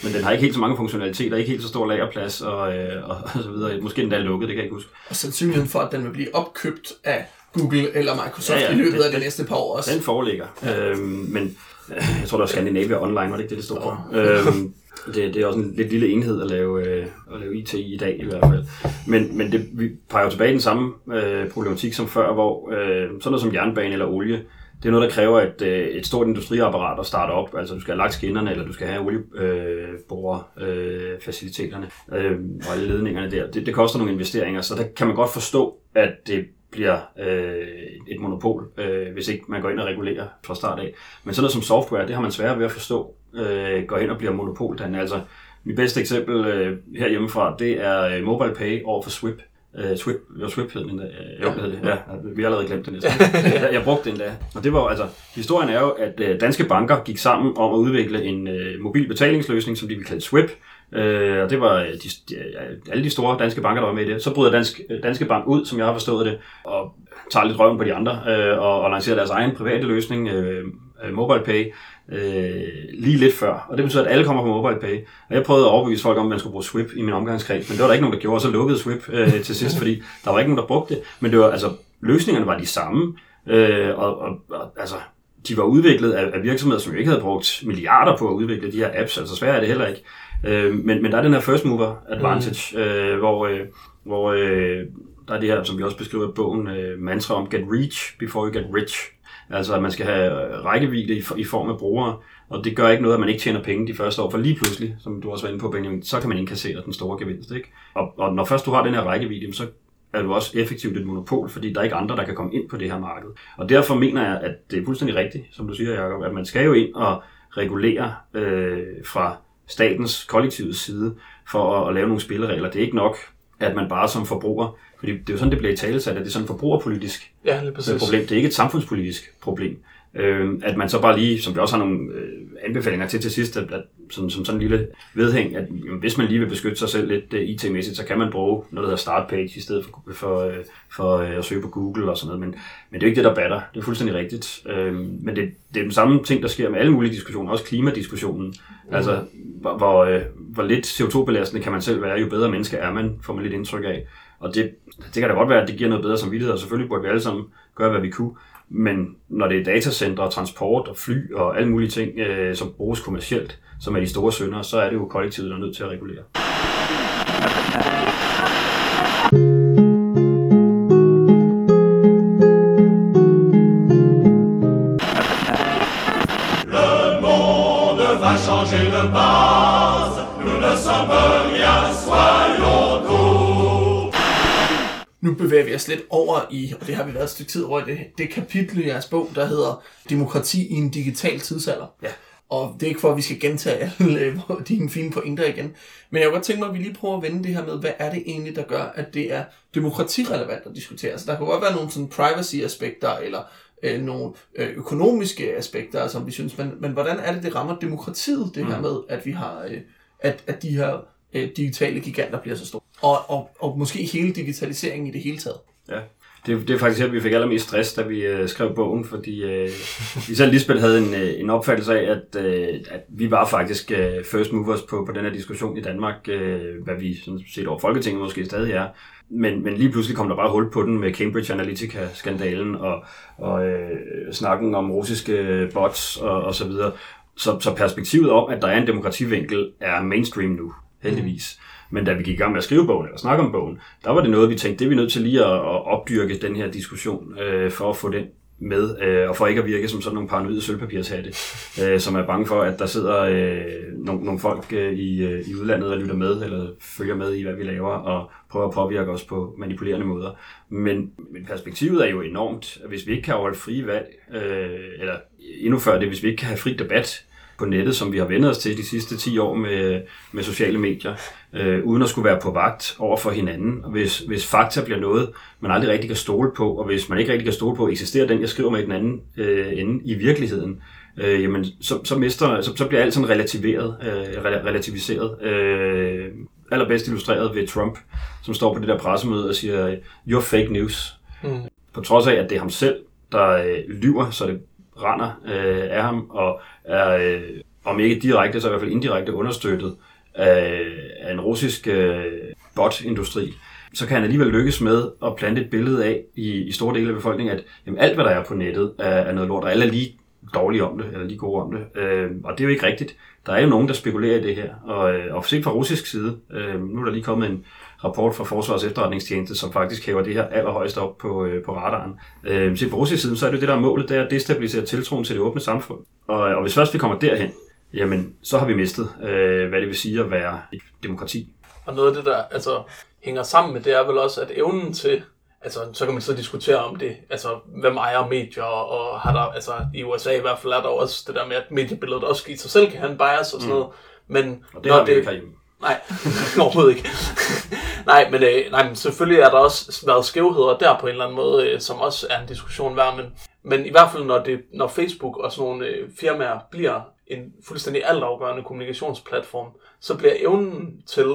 Speaker 3: men den har ikke helt så mange funktionaliteter, ikke helt så stor lagerplads og, øh, og, og så videre. Måske endda lukket, det kan jeg ikke huske.
Speaker 1: Og sandsynligheden for, at den vil blive opkøbt af Google eller Microsoft ja, ja, i løbet den, af de næste par år også.
Speaker 3: Den foreligger. Ja. Øh, men jeg tror, der er Scandinavia Online, var det ikke det, det stod for? Øhm, det, det er også en lidt lille enhed at lave, øh, at lave IT i i dag i hvert fald. Men, men det, vi peger jo tilbage i den samme øh, problematik som før, hvor øh, sådan noget som jernbane eller olie, det er noget, der kræver et, øh, et stort industriapparat at starte op. Altså du skal have lagt skinnerne, eller du skal have olieborerfaciliteterne øh, øh, og alle ledningerne der. Det, det koster nogle investeringer, så der kan man godt forstå, at det bliver øh, et monopol, øh, hvis ikke man går ind og regulerer fra start af. Men sådan noget som software, det har man svært ved at forstå, øh, går ind og bliver monopol. Den. Altså, mit bedste eksempel øh, herhjemmefra, det er øh, MobilePay over for Swip. Uh, Swip, var Swip hed den der. Jo, hed det. Ja, vi har allerede glemt det næsten. jeg, jeg brugte den der. Og det var altså, historien er jo, at uh, danske banker gik sammen om at udvikle en uh, mobil betalingsløsning, som de ville kalde Swip. Uh, og det var de, de, alle de store danske banker, der var med i det. Så bryder Dansk, Danske Bank ud, som jeg har forstået det, og tager lidt røven på de andre, uh, og, og lancerer deres egen private løsning, uh, MobilePay, øh, lige lidt før. Og det betyder, at alle kommer på MobilePay. Og jeg prøvede at overbevise folk om, at man skulle bruge Swip i min omgangskreds, men det var der ikke nogen, der gjorde, og så lukkede Swip øh, til sidst, fordi der var ikke nogen, der brugte det. Men det var, altså, løsningerne var de samme, øh, og, og, og altså, de var udviklet af, af virksomheder, som jo ikke havde brugt milliarder på at udvikle de her apps, altså svært er det heller ikke. Øh, men, men der er den her first mover advantage, mm. øh, hvor, øh, hvor øh, der er det her, som vi også beskriver i bogen, øh, mantra om get reach before you get rich. Altså at man skal have rækkevidde i, i form af brugere, og det gør ikke noget, at man ikke tjener penge de første år, for lige pludselig, som du også var inde på, Benjamin, så kan man indkassere den store gevinst. Ikke? Og, og når først du har den her rækkevidde, så er du også effektivt et monopol, fordi der er ikke andre, der kan komme ind på det her marked. Og derfor mener jeg, at det er fuldstændig rigtigt, som du siger, Jacob, at man skal jo ind og regulere øh, fra statens kollektive side for at, at lave nogle spilleregler. Det er ikke nok, at man bare som forbruger fordi det er jo sådan, det bliver i talesat, at det er sådan et forbrugerpolitisk
Speaker 2: ja,
Speaker 3: problem. Det er ikke et samfundspolitisk problem. Øh, at man så bare lige, som vi også har nogle øh, anbefalinger til til sidst, at, at som, som sådan en lille vedhæng, at jamen, hvis man lige vil beskytte sig selv lidt uh, IT-mæssigt, så kan man bruge noget, der hedder startpage i stedet for, for, uh, for uh, at søge på Google og sådan noget. Men, men det er ikke det, der batter. Det er fuldstændig rigtigt. Øh, men det, det er den samme ting, der sker med alle mulige diskussioner, også klimadiskussionen. Mm. Altså, hvor, hvor, hvor lidt CO2-belastende kan man selv være, jo bedre menneske er man, får man lidt indtryk af. Og det, det kan da godt være, at det giver noget bedre samvittighed, og selvfølgelig burde vi alle sammen gøre, hvad vi kunne. Men når det er datacentre, transport og fly og alle mulige ting, øh, som bruges kommercielt, som er de store sønder, så er det jo kollektivet, der er nødt til at regulere.
Speaker 1: Nu bevæger vi os lidt over i, og det har vi været et stykke tid over i det, det kapitel i jeres bog, der hedder Demokrati i en digital tidsalder. Ja. Og det er ikke for, at vi skal gentage alle dine fine pointer igen. Men jeg kunne godt tænke mig, at vi lige prøver at vende det her med, hvad er det egentlig, der gør, at det er demokratirelevant at diskutere. Så der kan godt være nogle sådan privacy-aspekter, eller øh, nogle øh, økonomiske aspekter, som vi synes, men, men hvordan er det, det rammer demokratiet, det her mm. med, at vi har, øh, at, at de her øh, digitale giganter bliver så store. Og, og, og måske hele digitaliseringen i det hele taget.
Speaker 3: Ja, det, det er faktisk her, vi fik allermest stress, da vi øh, skrev bogen, fordi øh, selv Lisbeth havde en, øh, en opfattelse af, at, øh, at vi var faktisk øh, first movers på, på den her diskussion i Danmark, øh, hvad vi sådan set over Folketinget måske stadig er. Men, men lige pludselig kom der bare hul på den med Cambridge Analytica-skandalen og, og øh, snakken om russiske bots og, og så videre. Så, så perspektivet om, at der er en demokrativinkel, er mainstream nu heldigvis. Men da vi gik i gang med at skrive bogen, eller snakke om bogen, der var det noget, vi tænkte, det er vi nødt til lige at, at opdyrke den her diskussion, øh, for at få den med, øh, og for ikke at virke som sådan nogle paranoide sølvpapirshatte, øh, som er bange for, at der sidder øh, nogle, nogle folk øh, i, øh, i udlandet og lytter med, eller følger med i, hvad vi laver, og prøver at påvirke os på manipulerende måder. Men, men perspektivet er jo enormt, at hvis vi ikke kan holde frie valg, øh, eller endnu før det, hvis vi ikke kan have fri debat, på nettet, som vi har vendt os til de sidste 10 år med, med sociale medier, øh, uden at skulle være på vagt over for hinanden. Og hvis, hvis fakta bliver noget, man aldrig rigtig kan stole på, og hvis man ikke rigtig kan stole på, eksisterer den, jeg skriver med i den anden øh, ende i virkeligheden, øh, jamen, så, så, mister, så, så bliver alt sådan relativeret, øh, relativiseret. Øh, allerbedst illustreret ved Trump, som står på det der pressemøde og siger, you're fake news. Mm. På trods af, at det er ham selv, der øh, lyver, så det render øh, af ham, og er, øh, om ikke direkte, så i hvert fald indirekte understøttet af, af en russisk øh, bot-industri, så kan han alligevel lykkes med at plante et billede af i, i store dele af befolkningen, at jamen, alt, hvad der er på nettet, er, er noget lort, og alle er lige dårlige om det, eller lige gode om det. Øh, og det er jo ikke rigtigt. Der er jo nogen, der spekulerer i det her. Og, øh, og set fra russisk side, øh, nu er der lige kommet en, rapport fra Forsvars efterretningstjeneste, som faktisk hæver det her allerhøjst op på, øh, på radaren. Øh, på russisk side, så er det det, der er målet, det er at destabilisere tiltroen til det åbne samfund. Og, og hvis først vi kommer derhen, jamen, så har vi mistet, øh, hvad det vil sige at være et demokrati.
Speaker 2: Og noget af det, der altså, hænger sammen med, det er vel også, at evnen til Altså, så kan man så diskutere om det, altså, hvem ejer medier, og har der, altså, i USA i hvert fald er der også det der med, at mediebilledet også i sig selv kan have en bias og sådan mm. noget. Men
Speaker 3: og det når det,
Speaker 2: Nej, overhovedet ikke. Nej, men, øh, nej, men selvfølgelig er der også været skævheder der på en eller anden måde, øh, som også er en diskussion værd, men, men i hvert fald når, det, når Facebook og sådan nogle øh, firmaer bliver en fuldstændig altafgørende kommunikationsplatform, så bliver evnen til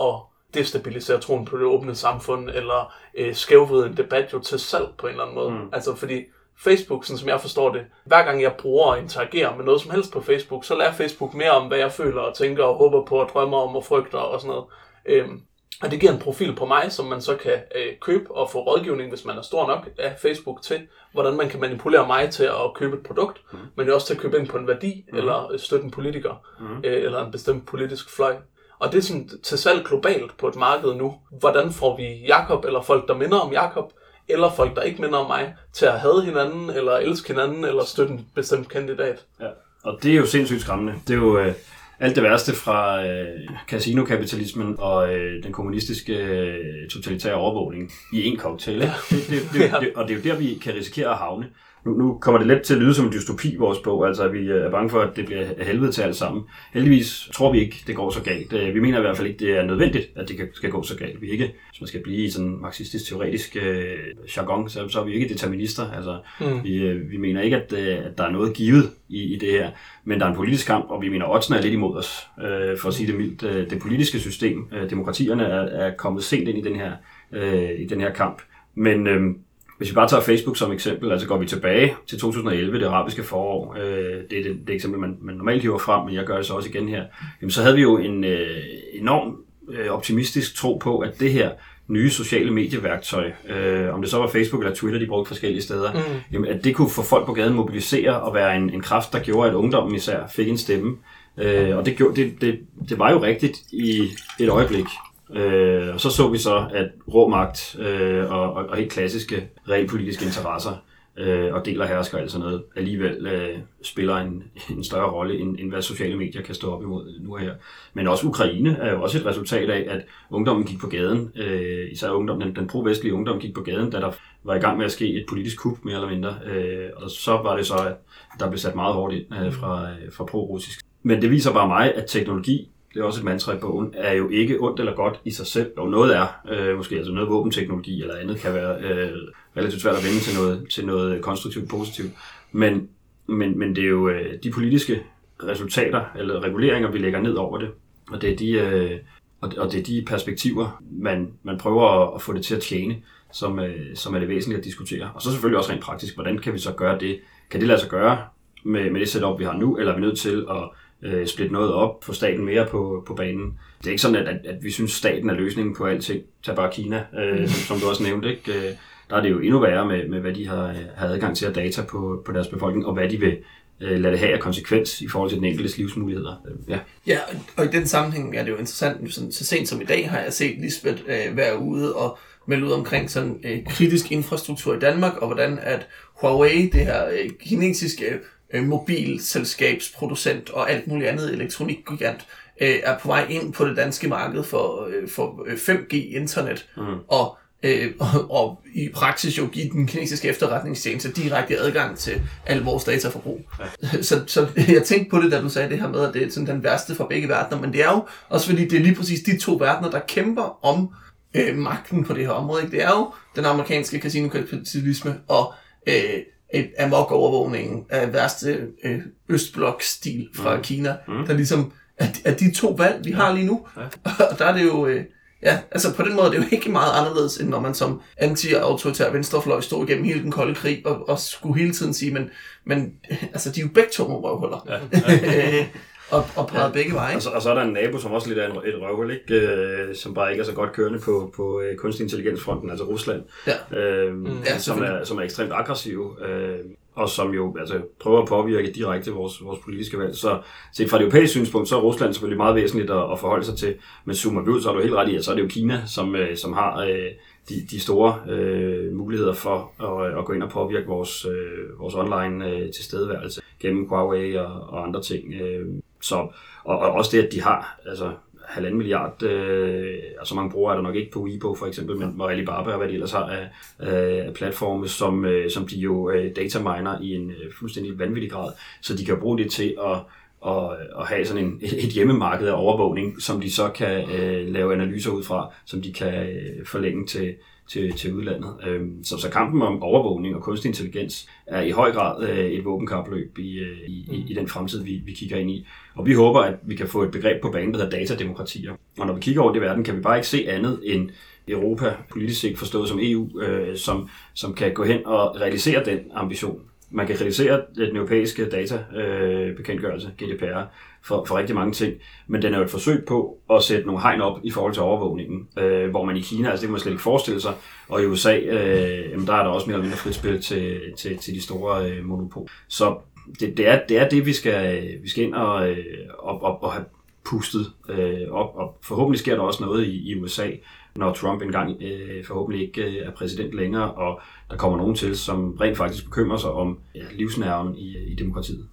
Speaker 2: at destabilisere troen på det åbne samfund, eller øh, skævvride en debat jo til salg på en eller anden måde. Mm. Altså fordi Facebook, sådan som jeg forstår det, hver gang jeg bruger og interagerer med noget som helst på Facebook, så lærer Facebook mere om, hvad jeg føler og tænker og håber på og drømmer om og frygter og sådan noget. Øhm, og det giver en profil på mig, som man så kan øh, købe og få rådgivning, hvis man er stor nok af Facebook til, hvordan man kan manipulere mig til at købe et produkt, mm. men også til at købe ind på en værdi, mm. eller støtte en politiker, mm. øh, eller en bestemt politisk fløj. Og det er sådan til salg globalt på et marked nu. Hvordan får vi Jakob eller folk, der minder om Jakob, eller folk, der ikke minder om mig, til at have hinanden, eller elske hinanden, eller støtte en bestemt kandidat.
Speaker 3: Ja. Og det er jo sindssygt skræmmende. Det er jo øh, alt det værste fra øh, casinokapitalismen og øh, den kommunistiske øh, totalitære overvågning i en cocktail. Ikke? Det, det, det, det, det, og det er jo der, vi kan risikere at havne nu, nu kommer det let til at lyde som en dystopi, vores bog, altså at vi øh, er bange for, at det bliver helvede til alt sammen. Heldigvis tror vi ikke, det går så galt. Øh, vi mener i hvert fald ikke, det er nødvendigt, at det skal gå så galt. Vi ikke, hvis man skal blive i sådan marxistisk-teoretisk øh, jargon, så, så er vi ikke determinister. Altså, mm. vi, øh, vi mener ikke, at, at der er noget givet i, i det her, men der er en politisk kamp, og vi mener, at er lidt imod os, øh, for at sige det mildt. Det politiske system, øh, demokratierne er, er kommet sent ind i den her, øh, i den her kamp. Men øh, hvis vi bare tager Facebook som eksempel, altså går vi tilbage til 2011, det arabiske forår, øh, det er det, det eksempel, man, man normalt hiver frem, men jeg gør det så også igen her, jamen, så havde vi jo en øh, enorm øh, optimistisk tro på, at det her nye sociale medieværktøj, øh, om det så var Facebook eller Twitter, de brugte forskellige steder, mm. jamen, at det kunne få folk på gaden mobilisere og være en, en kraft, der gjorde, at ungdommen især fik en stemme. Øh, og det, gjorde, det, det, det var jo rigtigt i et øjeblik. Øh, og så så vi så, at rå magt øh, og, og, og helt klassiske realpolitiske interesser øh, og deler hersker altså noget, alligevel øh, spiller en, en større rolle, end, end hvad sociale medier kan stå op imod nu her. Men også Ukraine er jo også et resultat af, at ungdommen gik på gaden, øh, især ungdommen, den, den pro-vestlige ungdom gik på gaden, da der var i gang med at ske et politisk kup, mere eller mindre. Øh, og så var det så, at der blev sat meget hårdt ind øh, fra, øh, fra pro-russisk. Men det viser bare mig, at teknologi det er også et mantra i bogen, er jo ikke ondt eller godt i sig selv. Og noget er, øh, måske altså noget våbenteknologi eller andet, kan være øh, relativt svært at vende til noget, til noget konstruktivt positivt. Men, men, men det er jo øh, de politiske resultater eller reguleringer, vi lægger ned over det. Og det er de, øh, og det, og det er de perspektiver, man, man prøver at, at få det til at tjene, som, øh, som er det væsentlige at diskutere. Og så selvfølgelig også rent praktisk, hvordan kan vi så gøre det? Kan det lade sig gøre med, med det setup, vi har nu, eller er vi nødt til at øh, splitte noget op, få staten mere på, på banen. Det er ikke sådan, at, at, at vi synes, staten er løsningen på alting. Tag bare Kina, øh, mm. som, som du også nævnte. Ikke? Øh, der er det jo endnu værre med, med hvad de har, har adgang til at data på, på deres befolkning, og hvad de vil øh, lade det have af konsekvens i forhold til den enkeltes livsmuligheder.
Speaker 1: Øh, ja, ja og i den sammenhæng er det jo interessant. Sådan, så sent som i dag har jeg set Lisbeth øh, være ude og melde ud omkring sådan øh, kritisk infrastruktur i Danmark, og hvordan at Huawei, det her øh, kinesiske øh, mobilselskabsproducent og alt muligt andet elektronikgigant, øh, er på vej ind på det danske marked for, øh, for 5G øh, internet, mm. og, øh, og, og i praksis jo give den kinesiske efterretningstjeneste direkte adgang til al vores dataforbrug. Ja. Så, så jeg tænkte på det, da du sagde det her med, at det er sådan den værste fra begge verdener, men det er jo også fordi, det er lige præcis de to verdener, der kæmper om øh, magten på det her område. Ikke? Det er jo den amerikanske kasinokapitalisme og øh, et amok-overvågning af værste øh, østblok-stil fra mm. Kina, mm. der ligesom er, er de to valg, vi har lige nu. Ja. Og der er det jo... Øh, ja, altså på den måde er det jo ikke meget anderledes, end når man som anti-autoritær venstrefløj stod igennem hele den kolde krig og, og skulle hele tiden sige, men, men altså de er jo begge to røvhuller. Ja. Ja. og, og peget ja. begge veje.
Speaker 3: Og så, og så er der en nabo, som også lidt er en, et røvhul, ikke? Øh, som bare ikke er så godt kørende på, på øh, kunstig intelligensfronten, altså Rusland, ja. Øh, mm. ja, som, er, som er ekstremt aggressiv. Øh, og som jo altså, prøver at påvirke direkte vores, vores politiske valg. Så set fra det europæiske synspunkt, så er Rusland selvfølgelig meget væsentligt at, at forholde sig til. Men zoomer vi ud, så er du helt ret i, at så er det jo Kina, som, øh, som har øh, de, de store øh, muligheder for at, øh, at gå ind og påvirke vores, øh, vores online øh, tilstedeværelse gennem Huawei og, og andre ting. Øh, så, og, og også det, at de har altså, halvanden milliard, øh, altså mange brugere er der nok ikke på Weibo for eksempel, men hvor Alibaba og hvad de ellers har af, af platforme, som, øh, som de jo øh, dataminer i en øh, fuldstændig vanvittig grad, så de kan bruge det til at at, at have sådan en, et hjemmemarked af overvågning, som de så kan øh, lave analyser ud fra, som de kan øh, forlænge til, til, til udlandet. Øh, så, så kampen om overvågning og kunstig intelligens er i høj grad øh, et våbenkapløb i, øh, i, i, i den fremtid, vi, vi kigger ind i. Og vi håber, at vi kan få et begreb på banen, der hedder datademokratier. Og når vi kigger over det verden, kan vi bare ikke se andet end Europa, politisk set forstået som EU, øh, som, som kan gå hen og realisere den ambition. Man kan kritisere den europæiske databekendtgørelse, øh, GDPR, for, for rigtig mange ting, men den er jo et forsøg på at sætte nogle hegn op i forhold til overvågningen, øh, hvor man i Kina, altså det kan man slet ikke forestille sig, og i USA, øh, jamen der er der også mere eller mindre frit spil til, til, til de store øh, monopol. Så det, det, er, det er det, vi skal, vi skal ind og, øh, op, op, og have pustet øh, op, og forhåbentlig sker der også noget i, i USA, når Trump engang øh, forhåbentlig ikke øh, er præsident længere, og der kommer nogen til, som rent faktisk bekymrer sig om ja, livsnerven i, øh, i demokratiet.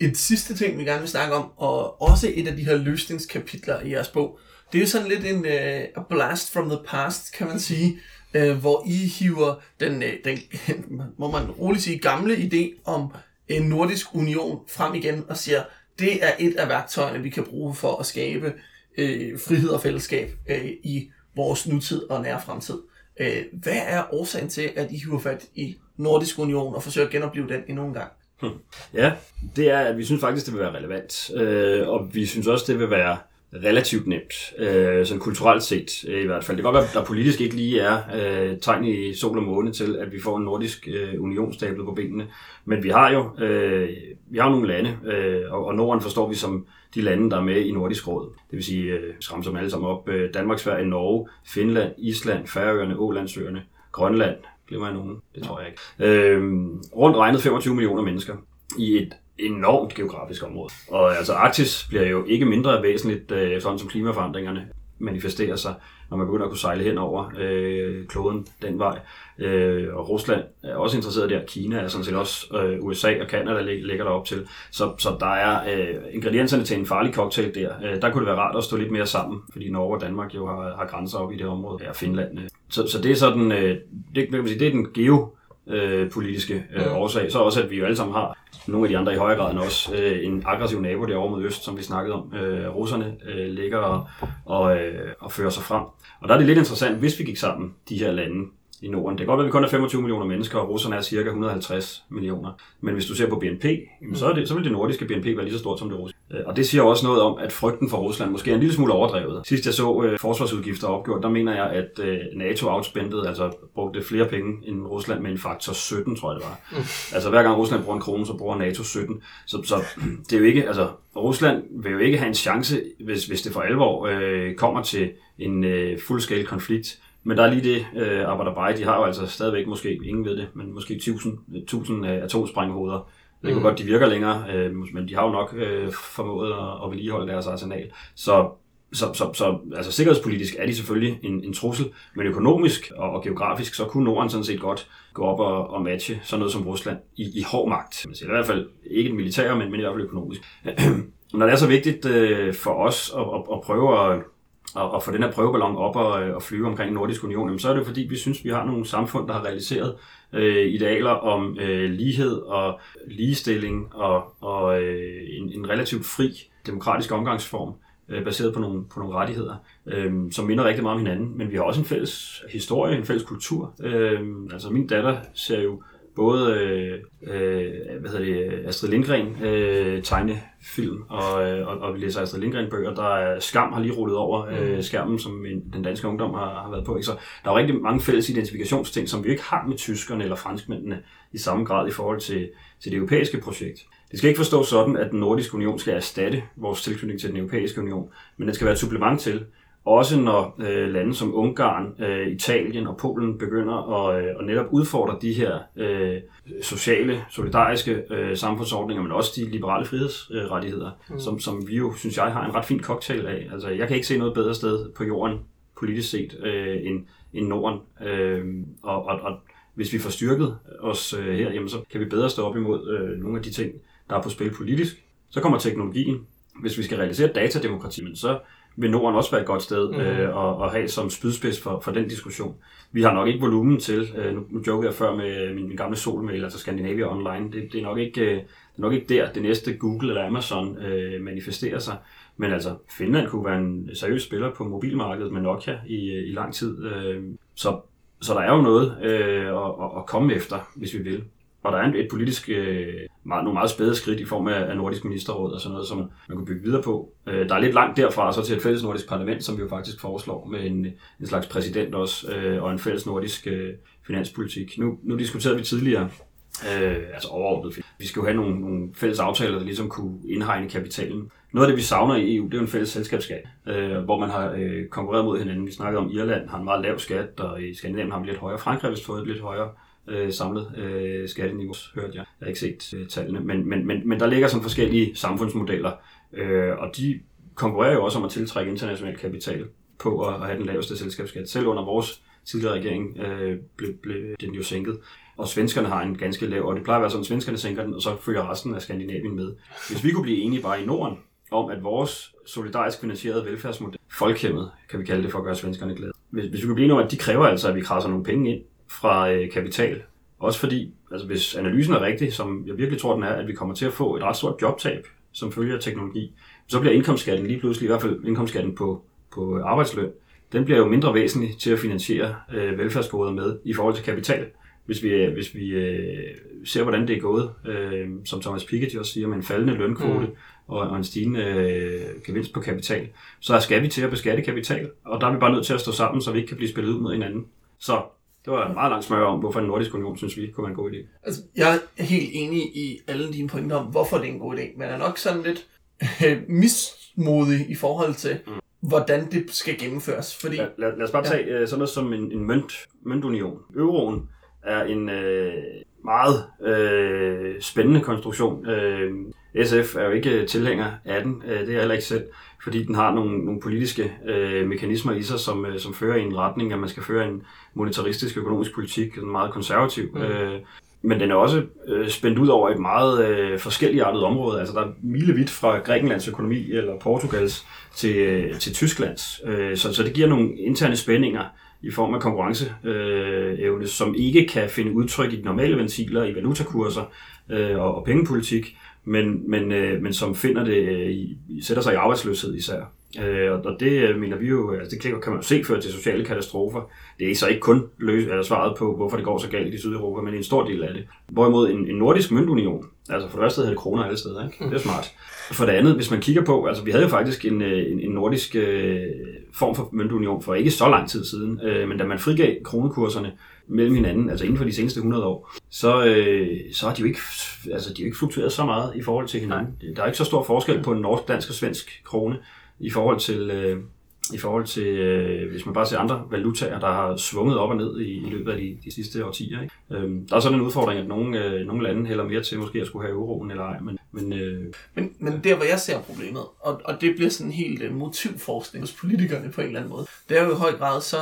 Speaker 1: Et sidste ting, vi gerne vil snakke om, og også et af de her løsningskapitler i jeres bog, det er sådan lidt en uh, a blast from the past, kan man sige, uh, hvor I hiver den, uh, den, må man roligt sige, gamle idé om en nordisk union frem igen og siger, det er et af værktøjerne, vi kan bruge for at skabe uh, frihed og fællesskab uh, i vores nutid og nære fremtid. Uh, hvad er årsagen til, at I hiver fat i nordisk union og forsøger at genopleve den endnu en gang?
Speaker 3: Ja, det er, at vi synes faktisk, det vil være relevant. Øh, og vi synes også, det vil være relativt nemt, øh, sådan kulturelt set øh, i hvert fald. Det kan godt være, at der politisk ikke lige er øh, tegn i sol og måne til, at vi får en nordisk øh, union stablet på benene. Men vi har jo øh, vi har jo nogle lande, øh, og, og Norden forstår vi som de lande, der er med i Nordisk Råd. Det vil sige, øh, skræmmer dem alle sammen op. Øh, Danmark, Sverige, Norge, Finland, Island, Færøerne, Ålandsøerne, Grønland, glemmer jeg nogen? Det tror jeg ikke. Øh, rundt regnet 25 millioner mennesker i et enormt geografisk område. Og altså Arktis bliver jo ikke mindre væsentligt, øh, sådan som klimaforandringerne manifesterer sig, når man begynder at kunne sejle hen over øh, kloden den vej. Øh, og Rusland er også interesseret der. Kina er sådan set også øh, USA og Kanada ligger der op til. Så, så der er øh, ingredienserne til en farlig cocktail der. Øh, der kunne det være rart at stå lidt mere sammen, fordi Norge og Danmark jo har, har grænser op i det område. Ja, Finland. Øh. Så, så det er sådan, øh, det, kan man sige, det er den geo øh, politiske øh, årsag. Så også, at vi jo alle sammen har nogle af de andre i højere grad end os, øh, en aggressiv nabo derovre mod øst, som vi snakkede om. Øh, russerne øh, ligger og, og, øh, og fører sig frem. Og der er det lidt interessant, hvis vi gik sammen, de her lande i Norden. Det kan godt være, at vi kun er 25 millioner mennesker, og russerne er cirka 150 millioner. Men hvis du ser på BNP, jamen, så, er det, så vil det nordiske BNP være lige så stort som det russiske. Øh, og det siger også noget om, at frygten for Rusland måske er en lille smule overdrevet. Sidst jeg så øh, forsvarsudgifter opgjort, der mener jeg, at øh, NATO outspendede, altså brugte flere penge end Rusland med en faktor 17, tror jeg det var. Mm. Altså hver gang Rusland bruger en krone, så bruger NATO 17. Så, så det er jo ikke, altså Rusland vil jo ikke have en chance, hvis, hvis det for alvor øh, kommer til en øh, full-scale konflikt men der er lige det, øh, Abadabaj, de har jo altså stadigvæk måske, ingen ved det, men måske 1000, 1000 øh, atomsprænghoveder. Det kan mm. godt, de virker længere, øh, men de har jo nok øh, formået at, at vedligeholde deres arsenal. Så, så, så, så altså, sikkerhedspolitisk er de selvfølgelig en, en trussel, men økonomisk og, og geografisk, så kunne Norden sådan set godt gå op og, og matche sådan noget som Rusland i, i hård magt. Man siger, I hvert fald ikke den militære, men, men i hvert fald økonomisk. Når det er så vigtigt øh, for os at, at, at prøve at og, og få den her prøveballon op og, øh, og flyve omkring Nordisk Union, jamen, så er det fordi, vi synes, vi har nogle samfund, der har realiseret øh, idealer om øh, lighed og ligestilling og, og øh, en, en relativt fri demokratisk omgangsform, øh, baseret på nogle, på nogle rettigheder, øh, som minder rigtig meget om hinanden. Men vi har også en fælles historie, en fælles kultur. Øh, altså min datter ser jo både øh, øh, hvad hedder det, Astrid Lindgren øh, tegnefilm, og, øh, og, og vi læser Astrid Lindgren bøger. Der er Skam har lige rullet over øh, mm. skærmen, som en, den danske ungdom har, har været på. Ikke? Så der er rigtig mange fælles identifikationsting, som vi ikke har med tyskerne eller franskmændene i samme grad i forhold til, til det europæiske projekt. Det skal ikke forstås sådan, at den nordiske union skal erstatte vores tilknytning til den europæiske union, men den skal være et supplement til, også når øh, lande som Ungarn, øh, Italien og Polen begynder at, øh, at netop udfordre de her øh, sociale, solidariske øh, samfundsordninger, men også de liberale frihedsrettigheder, øh, mm. som, som vi jo, synes jeg, har en ret fin cocktail af. Altså, jeg kan ikke se noget bedre sted på jorden, politisk set, øh, end, end Norden. Øh, og, og, og hvis vi får styrket os øh, her, jamen, så kan vi bedre stå op imod øh, nogle af de ting, der er på spil politisk. Så kommer teknologien. Hvis vi skal realisere datademokrati, men så vil Norden også være et godt sted mm. øh, at, at have som spydspids for, for den diskussion. Vi har nok ikke volumen til, øh, nu, jokede jeg før med min, min gamle solmail, altså Scandinavia Online, det, det, er nok ikke, øh, det er nok ikke der, det næste Google eller Amazon øh, manifesterer sig. Men altså, Finland kunne være en seriøs spiller på mobilmarkedet med Nokia i, i lang tid. Øh, så, så der er jo noget øh, at, at komme efter, hvis vi vil. Og der er et politisk, øh, meget, nogle meget spæde skridt i form af, af nordisk ministerråd og sådan noget, som man kunne bygge videre på. Øh, der er lidt langt derfra så til et fælles nordisk parlament, som vi jo faktisk foreslår med en, en slags præsident også, øh, og en fælles nordisk øh, finanspolitik. Nu, nu diskuterede vi tidligere, øh, altså overordnet, vi skal jo have nogle, nogle fælles aftaler, der ligesom kunne indhegne kapitalen. Noget af det, vi savner i EU, det er jo en fælles selskabsskat, øh, hvor man har øh, konkurreret mod hinanden. Vi snakkede om, Irland har en meget lav skat, og i Skandinavien har vi lidt højere. Frankrig har vist fået et lidt højere øh, samlet øh, skatteniveau, hørte jeg. Jeg har ikke set øh, tallene, men, men, men, men der ligger sådan forskellige samfundsmodeller, øh, og de konkurrerer jo også om at tiltrække international kapital på at, at have den laveste selskabsskat. Selv under vores tidligere regering øh, blev, blev den jo sænket. Og svenskerne har en ganske lav, og det plejer at være sådan, at svenskerne sænker den, og så følger resten af Skandinavien med. Hvis vi kunne blive enige bare i Norden om, at vores solidarisk finansierede velfærdsmodel, folkhemmet, kan vi kalde det for at gøre svenskerne glade. Hvis, hvis vi kunne blive enige om, at de kræver altså, at vi krasser nogle penge ind fra øh, kapital. Også fordi, altså hvis analysen er rigtig, som jeg virkelig tror, den er, at vi kommer til at få et ret stort jobtab, som følger teknologi, så bliver indkomstskatten lige pludselig, i hvert fald indkomstskatten på, på arbejdsløn, den bliver jo mindre væsentlig til at finansiere øh, velfærdsgoder med i forhold til kapital. Hvis vi, øh, hvis vi øh, ser, hvordan det er gået, øh, som Thomas Piketty også siger, med en faldende lønkvote mm. og, og en stigende øh, gevinst på kapital, så skal vi til at beskatte kapital, og der er vi bare nødt til at stå sammen, så vi ikke kan blive spillet ud mod hinanden. Så det var en meget lang smør om, hvorfor en nordisk union, synes vi, kunne være en god idé.
Speaker 1: Altså, jeg er helt enig i alle dine pointer om, hvorfor det er en god idé, men er nok sådan lidt øh, mismodig i forhold til, mm. hvordan det skal gennemføres. Fordi,
Speaker 3: lad, lad, lad os bare tage ja. sådan noget som en, en mønt, møntunion. Euroen er en øh, meget øh, spændende konstruktion. Øh, SF er jo ikke tilhænger af den, øh, det er jeg heller ikke selv fordi den har nogle, nogle politiske øh, mekanismer i sig, som, øh, som fører i en retning, at man skal føre en monetaristisk økonomisk politik, en meget konservativ. Mm. Øh, men den er også øh, spændt ud over et meget øh, forskelligartet område. Altså der er milevidt fra Grækenlands økonomi eller Portugals til, øh, til Tysklands. Øh, så, så det giver nogle interne spændinger i form af konkurrenceevne, øh, som ikke kan finde udtryk i de normale ventiler, i valutakurser øh, og, og pengepolitik, men, men, øh, men som finder det, øh, sætter sig i arbejdsløshed især. Øh, og det øh, mener vi jo, altså det kan man jo se før til sociale katastrofer. Det er så ikke kun løs, eller svaret på, hvorfor det går så galt i Sydeuropa, men en stor del af det. Hvorimod en, en nordisk møntunion, altså for det første havde det kroner alle steder, ikke? det er smart. For det andet, hvis man kigger på, altså vi havde jo faktisk en, øh, en, en nordisk øh, form for møntunion for ikke så lang tid siden, øh, men da man frigav kronekurserne, mellem hinanden, altså inden for de seneste 100 år, så, øh, så har de jo ikke, altså, de har ikke fluktueret så meget i forhold til hinanden. Nej. Der er ikke så stor forskel på en norsk, dansk og svensk krone i forhold til, øh, i forhold til øh, hvis man bare ser andre valutaer, der har svunget op og ned i, i løbet af de, de sidste årtier. Ikke? Øhm, der er sådan en udfordring, at nogle, øh, nogle lande hælder mere til måske at skulle have euroen eller ej. Men, men, øh,
Speaker 1: men, men der, hvor jeg ser problemet, og, og det bliver sådan helt en motivforskning hos politikerne på en eller anden måde, det er jo i høj grad, så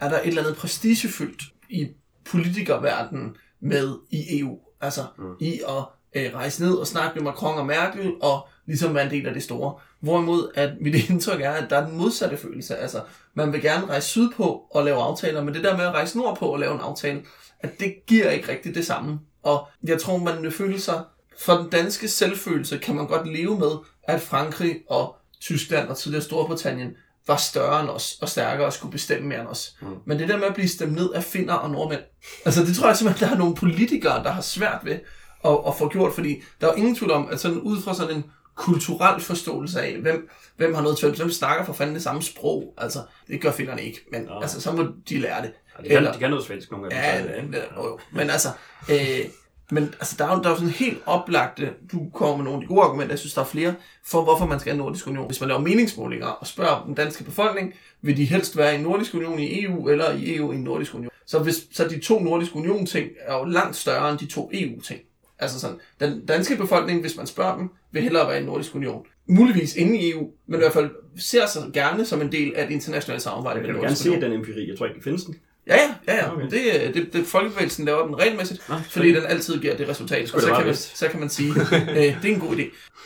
Speaker 1: er der et eller andet prestigefyldt i politikerverdenen med i EU. Altså mm. i at øh, rejse ned og snakke med Macron og Merkel og ligesom være en del af det store. Hvorimod at mit indtryk er, at der er den modsatte følelse. Altså man vil gerne rejse sydpå og lave aftaler, men det der med at rejse nordpå og lave en aftale, at det giver ikke rigtig det samme. Og jeg tror, man vil føle sig, for den danske selvfølelse kan man godt leve med, at Frankrig og Tyskland og tidligere Storbritannien var større end os, og stærkere og skulle bestemme mere end os. Mm. Men det der med at blive stemt ned af finner og nordmænd, altså det tror jeg simpelthen, der er nogle politikere, der har svært ved at, at få gjort, fordi der er jo ingen tvivl om, at sådan ud fra sådan en kulturel forståelse af, hvem, hvem har noget til, hvem snakker for fanden det samme sprog. Altså, det gør finderne ikke, men ja. altså, så må de lære det.
Speaker 3: Ja, de, kan, Eller, de kan noget svensk, nogle af
Speaker 1: dem. Ja, det, jo, jo. Men altså, øh, men altså, der er jo, der er sådan helt oplagte, du kommer med nogle af de gode argumenter, jeg synes, der er flere, for hvorfor man skal have en nordisk union. Hvis man laver meningsmålinger og spørger den danske befolkning, vil de helst være i en nordisk union i EU, eller i EU i en nordisk union. Så, hvis, så de to nordisk union ting er jo langt større end de to EU ting. Altså sådan, den danske befolkning, hvis man spørger dem, vil hellere være i en nordisk union. Muligvis inde i EU, men i hvert fald ser sig gerne som en del af et internationalt samarbejde.
Speaker 3: Jeg vil gerne se den empiri. Jeg tror ikke, det findes den.
Speaker 1: Ja, ja, ja, ja.
Speaker 3: Okay.
Speaker 1: Det, det, det, folkebevægelsen laver den regelmæssigt,
Speaker 3: Nå,
Speaker 1: fordi den altid giver det resultat. Og så kan, man, så kan man sige, øh, det er en god idé.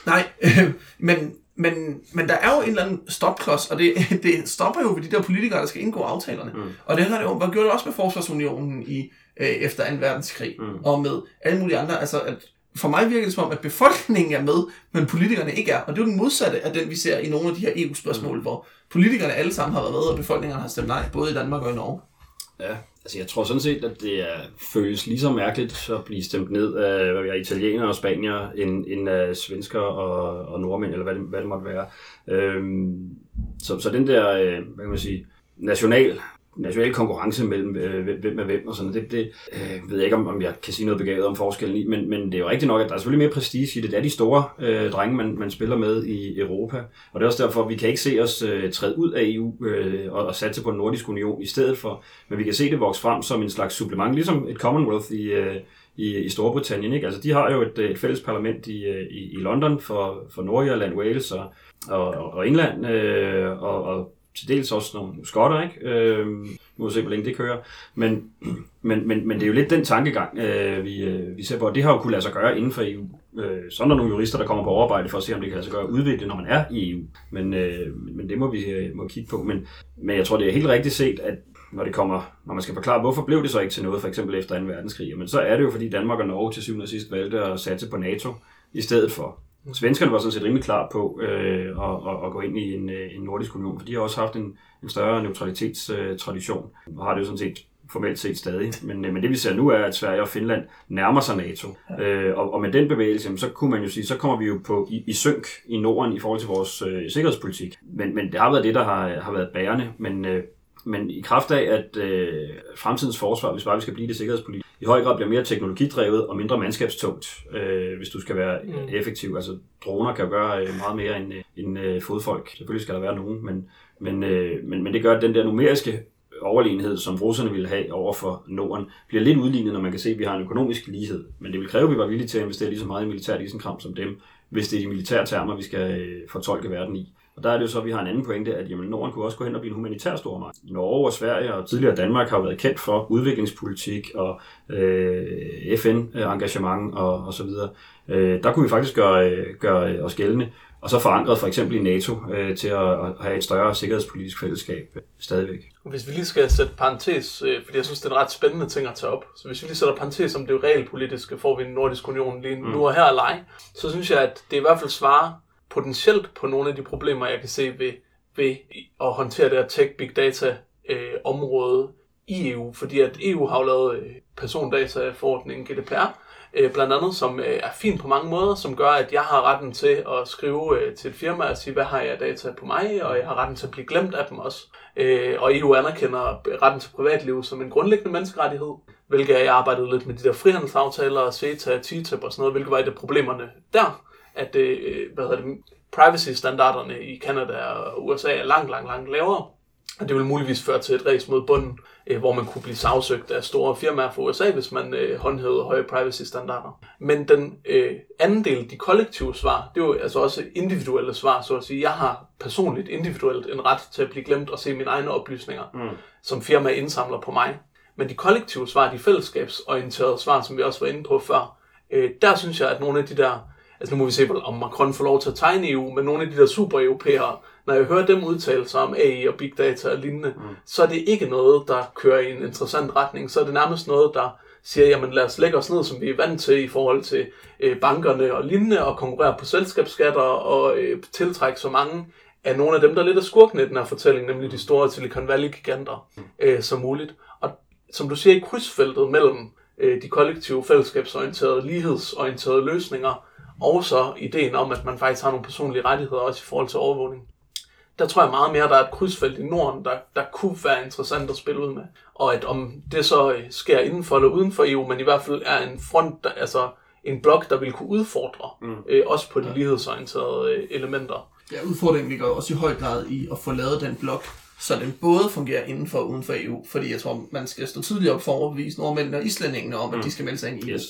Speaker 1: Nej, øh, men, men, men der er jo en eller anden stopklods, og det, det stopper jo ved de der politikere, der skal indgå aftalerne.
Speaker 3: Mm.
Speaker 1: Og det har det jo, gjorde det også med Forsvarsunionen i, øh, efter 2. verdenskrig,
Speaker 3: Mm.
Speaker 1: og med alle mulige andre. Altså, at for mig virker det som om, at befolkningen er med, men politikerne ikke er. Og det er jo den modsatte af den, vi ser i nogle af de her EU-spørgsmål,
Speaker 3: Mm.
Speaker 1: hvor politikerne alle sammen har været med, og befolkningen har stemt nej, både i Danmark og i Norge.
Speaker 3: Ja, altså jeg tror sådan set, at det er, føles lige så mærkeligt at blive stemt ned af hvad ved italienere og spanier, end, end af svensker og, og nordmænd, eller hvad det, hvad det måtte være. Øhm, så, så den der, øh, hvad kan man sige, national, national konkurrence mellem øh, hvem- er hvem og sådan, det, det øh, ved jeg ikke, om, om jeg kan sige noget begavet om forskellen i, men, men det er jo rigtigt nok, at der er selvfølgelig mere prestige i det. Det er de store øh, drenge, man, man spiller med i Europa, og det er også derfor, at vi kan ikke se os øh, træde ud af EU øh, og, og satse på en nordisk union i stedet for, men vi kan se det vokse frem som en slags supplement, ligesom et Commonwealth i, øh, i, i Storbritannien. Ikke? Altså, de har jo et, et fælles parlament i, øh, i, i London for, for Nordirland, Wales og, og, og England, øh, og, og til dels også nogle skotter, ikke? Øh, nu må vi se, hvor længe det kører. Men, men, men, men det er jo lidt den tankegang, øh, vi, øh, vi ser på, og det har jo kunnet lade sig gøre inden for EU. Øh, så er der nogle jurister, der kommer på overarbejde for at se, om det kan lade sig gøre at udvikle, når man er i EU. Men, øh, men det må vi øh, må kigge på. Men, men jeg tror, det er helt rigtigt set, at når det kommer, når man skal forklare, hvorfor blev det så ikke til noget, for eksempel efter 2. verdenskrig, men så er det jo, fordi Danmark og Norge til syvende og sidst valgte at satse på NATO i stedet for. Svenskerne var sådan set rimelig klar på øh, at, at, at gå ind i en, øh, en nordisk union, for de har også haft en, en større neutralitetstradition, og har det jo sådan set formelt set stadig. Men, øh, men det vi ser nu er, at Sverige og Finland nærmer sig NATO. Øh, og, og med den bevægelse, jamen, så kunne man jo sige, så kommer vi jo på i, i synk i Norden i forhold til vores øh, sikkerhedspolitik. Men, men det har været det, der har, har været bærende. Men, øh, men i kraft af, at øh, fremtidens forsvar, hvis bare vi skal blive det sikkerhedspolitik, i høj grad bliver mere teknologidrevet og mindre mandskabstungt, øh, hvis du skal være
Speaker 2: Mm.
Speaker 3: effektiv. Altså droner kan gøre øh, meget mere end, øh, end øh, fodfolk. Selvfølgelig skal der være nogen, men, men, øh, men, men det gør, at den der numeriske overlegenhed, som russerne ville have over for Norden, bliver lidt udlignet, når man kan se, at vi har en økonomisk lighed. Men det vil kræve, at vi var villige til at investere lige så meget i militært isenkram som dem, hvis det er de militære termer, vi skal øh, fortolke verden i. Og der er det jo så, at vi har en anden pointe, at jamen, Norden kunne også gå hen og blive en humanitær stormagt. Norge og Sverige og tidligere Danmark har jo været kendt for udviklingspolitik og øh, FN-engagement og, og så videre. Øh, der kunne vi faktisk gøre, øh, gøre os gældende, og så forankret for eksempel i NATO øh, til at, at have et større sikkerhedspolitisk fællesskab øh, stadigvæk.
Speaker 2: Hvis vi lige skal sætte parentes, øh, fordi jeg synes, det er en ret spændende ting at tage op. Så hvis vi lige sætter parentes om det realpolitiske, får vi en nordisk union lige nu og her eller ej, så synes jeg, at det i hvert fald svarer potentielt på nogle af de problemer, jeg kan se ved, ved at håndtere det her tech big data øh, område i EU. Fordi at EU har jo lavet øh, GDPR, øh, blandt andet, som øh, er fin på mange måder, som gør, at jeg har retten til at skrive øh, til et firma og sige, hvad har jeg data på mig, og jeg har retten til at blive glemt af dem også. Øh, og EU anerkender retten til privatliv som en grundlæggende menneskerettighed, hvilket jeg arbejdede lidt med de der frihandelsaftaler, CETA, TTIP og sådan noget, hvilket var et af problemerne der, at øh, hvad hedder det, privacy-standarderne i Canada og USA er langt, langt, langt lavere. Og det vil muligvis føre til et race mod bunden, øh, hvor man kunne blive sagsøgt af store firmaer fra USA, hvis man øh, håndhævede høje privacy-standarder. Men den øh, anden del, de kollektive svar, det er jo altså også individuelle svar, så at sige. Jeg har personligt, individuelt en ret til at blive glemt og se mine egne oplysninger, mm. som firma indsamler på mig. Men de kollektive svar, de fællesskabsorienterede svar, som vi også var inde på før, øh, der synes jeg, at nogle af de der altså nu må vi se, om Macron får lov til at tegne EU, men nogle af de der super-europæere, når jeg hører dem udtale sig om AI og big data og lignende, mm. så er det ikke noget, der kører i en interessant retning. Så er det nærmest noget, der siger, jamen lad os lægge os ned, som vi er vant til i forhold til øh, bankerne og lignende, og konkurrere på selskabsskatter og øh, tiltrække så mange af nogle af dem, der er lidt af skurken i den her fortælling, nemlig de store Silicon Valley-giganter, øh, som muligt. Og som du siger, i krydsfeltet mellem øh, de kollektive, fællesskabsorienterede, lighedsorienterede løsninger, og så ideen om, at man faktisk har nogle personlige rettigheder også i forhold til overvågning. Der tror jeg meget mere, der er et krydsfelt i Norden, der, der kunne være interessant at spille ud med. Og at om det så øh, sker inden for eller uden for EU, men i hvert fald er en front, der, altså en blok, der vil kunne udfordre, mm. øh, også på de lighedsorienterede øh, elementer.
Speaker 1: Ja, udfordringen ligger også i høj grad i at få lavet den blok, så den både fungerer inden for og uden for EU. Fordi jeg tror, man skal stå tidligt op for at overbevise nordmændene og islændingene om, at de skal melde sig ind i EU.
Speaker 3: Yes.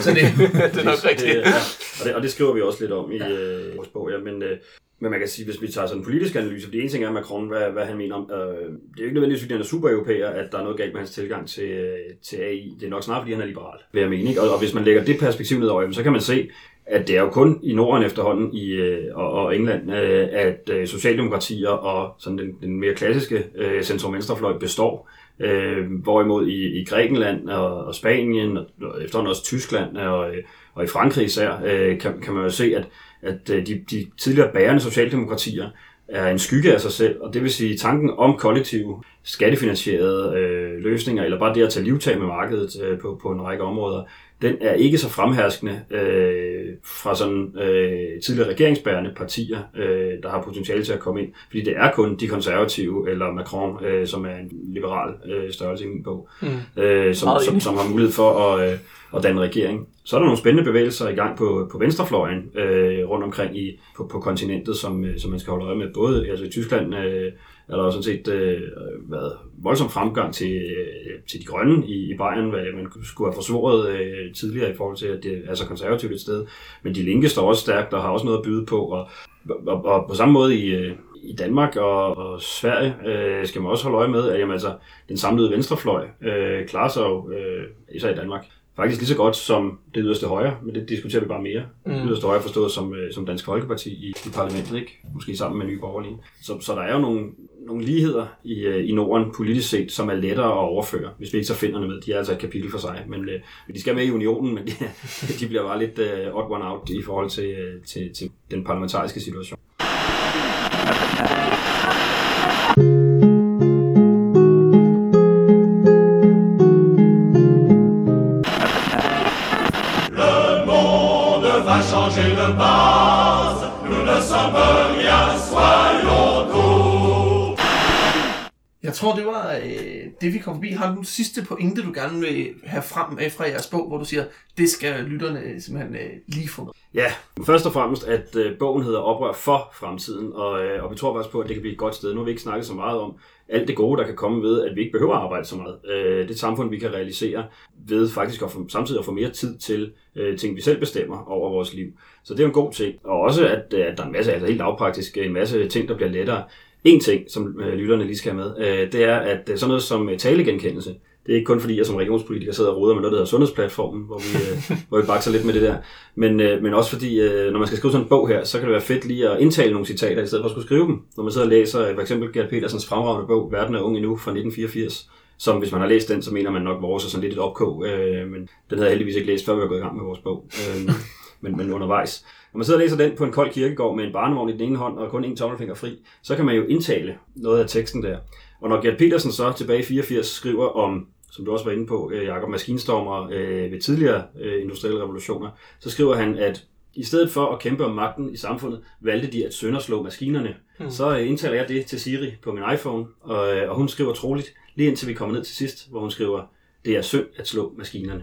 Speaker 1: Så det,
Speaker 2: det er nok rigtigt.
Speaker 3: Det, ja. og, det, og det skriver vi også lidt om i øh, vores bog. Ja. Men, øh, Men man kan sige, hvis vi tager sådan en politisk analyse, for det ene ting er Macron, hvad, hvad han mener om, øh, det er jo ikke nødvendigvis, fordi han er super europæer, at der er noget galt med hans tilgang til, øh, til AI. Det er nok snart, fordi han er liberal, vil jeg mene. Ikke? Og, og hvis man lægger det perspektiv ned over, så kan man se, at det er jo kun i Norden efterhånden i, øh, og, og England, øh, at øh, socialdemokratier og sådan den, den mere klassiske øh, centrum-venstrefløj består. Øh, hvorimod i, i Grækenland og, og Spanien, og efterhånden også Tyskland og, øh, og i Frankrig især, øh, kan, kan man jo se, at, at øh, de, de tidligere bærende socialdemokratier er en skygge af sig selv, og det vil sige tanken om kollektiv skattefinansierede øh, løsninger, eller bare det at tage livtag med markedet øh, på, på en række områder, den er ikke så fremherskende øh, fra sådan øh, tidligere regeringsbærende partier, øh, der har potentiale til at komme ind. Fordi det er kun de konservative eller Macron, øh, som er en liberal øh, størrelse i min bog, mm. øh, som, som, som har mulighed for at, øh, at danne regering. Så er der nogle spændende bevægelser i gang på, på venstrefløjen øh, rundt omkring i, på, på kontinentet, som, øh, som man skal holde øje med. Både altså i Tyskland øh, er der sådan set øh, været voldsom fremgang til, øh, til de grønne i, i Bayern, hvad man skulle have forsvoret øh, tidligere i forhold til, at det er så konservativt et sted. Men de linke står også stærkt og har også noget at byde på. Og, og, og på samme måde i, øh, i Danmark og, og Sverige øh, skal man også holde øje med, at jamen, altså, den samlede venstrefløj øh, klarer sig jo, øh, især i Danmark, faktisk lige så godt som det yderste højre, men det diskuterer vi bare mere. Mm. Det yderste højre forstået som, øh, som Dansk Folkeparti i, i parlamentet, ikke? Måske sammen med Nye Borgerlige. Så, så der er jo nogle, nogle ligheder i, øh, i Norden politisk set, som er lettere at overføre, hvis vi ikke så finder dem med. De er altså et kapitel for sig, men øh, de skal med i unionen, men de, de bliver bare lidt uh, odd one out i forhold til, til, til den parlamentariske situation.
Speaker 1: Tror, det var øh, det, vi kom forbi. Har du sidste pointe, du gerne vil have frem af fra jeres bog, hvor du siger, det skal lytterne simpelthen øh, lige få med?
Speaker 3: Ja, først og fremmest, at øh, bogen hedder Oprør for fremtiden, og, øh, og vi tror faktisk på, at det kan blive et godt sted. Nu har vi ikke snakket så meget om alt det gode, der kan komme ved, at vi ikke behøver at arbejde så meget. Øh, det samfund, vi kan realisere ved faktisk at få, samtidig at få mere tid til øh, ting, vi selv bestemmer over vores liv. Så det er en god ting. Og også, at, at der er en masse, altså helt lavpraktisk, en masse ting, der bliver lettere. En ting, som øh, lytterne lige skal have med, øh, det er, at øh, sådan noget som øh, talegenkendelse, det er ikke kun fordi, jeg som regionspolitiker sidder og roder med noget, der hedder Sundhedsplatformen, hvor vi, øh, hvor vi bakser lidt med det der. Men, øh, men også fordi, øh, når man skal skrive sådan en bog her, så kan det være fedt lige at indtale nogle citater, i stedet for at skulle skrive dem. Når man sidder og læser for eksempel Gert Petersens fremragende bog, Verden er ung endnu, fra 1984, som hvis man har læst den, så mener man nok vores er sådan lidt et opkog, øh, men den havde jeg heldigvis ikke læst, før vi var gået i gang med vores bog, øh, men, men undervejs. Når man sidder og læser den på en kold kirkegård med en barnevogn i den ene hånd og kun en tommelfinger fri, så kan man jo indtale noget af teksten der. Og når Gert Petersen så tilbage i 84 skriver om som du også var inde på, øh, Jakob Maskinstormer øh, ved tidligere øh, industrielle revolutioner, så skriver han, at i stedet for at kæmpe om magten i samfundet, valgte de at sønderslå maskinerne. Mm. Så øh, indtaler jeg det til Siri på min iPhone, og, øh, og hun skriver troligt, lige indtil vi kommer ned til sidst, hvor hun skriver, det er synd at slå maskinerne.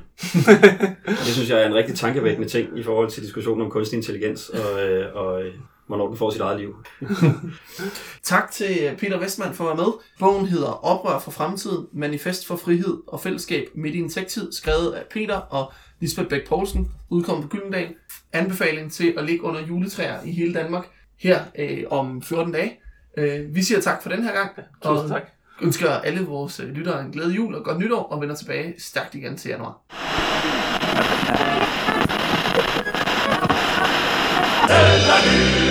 Speaker 3: det synes jeg er en rigtig tankevækkende ting i forhold til diskussionen om kunstig intelligens og, øh, og øh, hvornår den får sit eget liv.
Speaker 1: tak til Peter Westman for at være med. Bogen hedder Oprør for fremtiden, Manifest for frihed og fællesskab midt i en tech-tid, skrevet af Peter og Lisbeth Bæk Poulsen, udkommet på Gyldendal. Anbefaling til at ligge under juletræer i hele Danmark her øh, om 14 dage. Øh, vi siger tak for den her gang.
Speaker 2: Ja, tusind tak
Speaker 1: ønsker alle vores øh, lyttere en glædelig jul og godt nytår, og vender tilbage stærkt igen til januar.
Speaker 4: C'est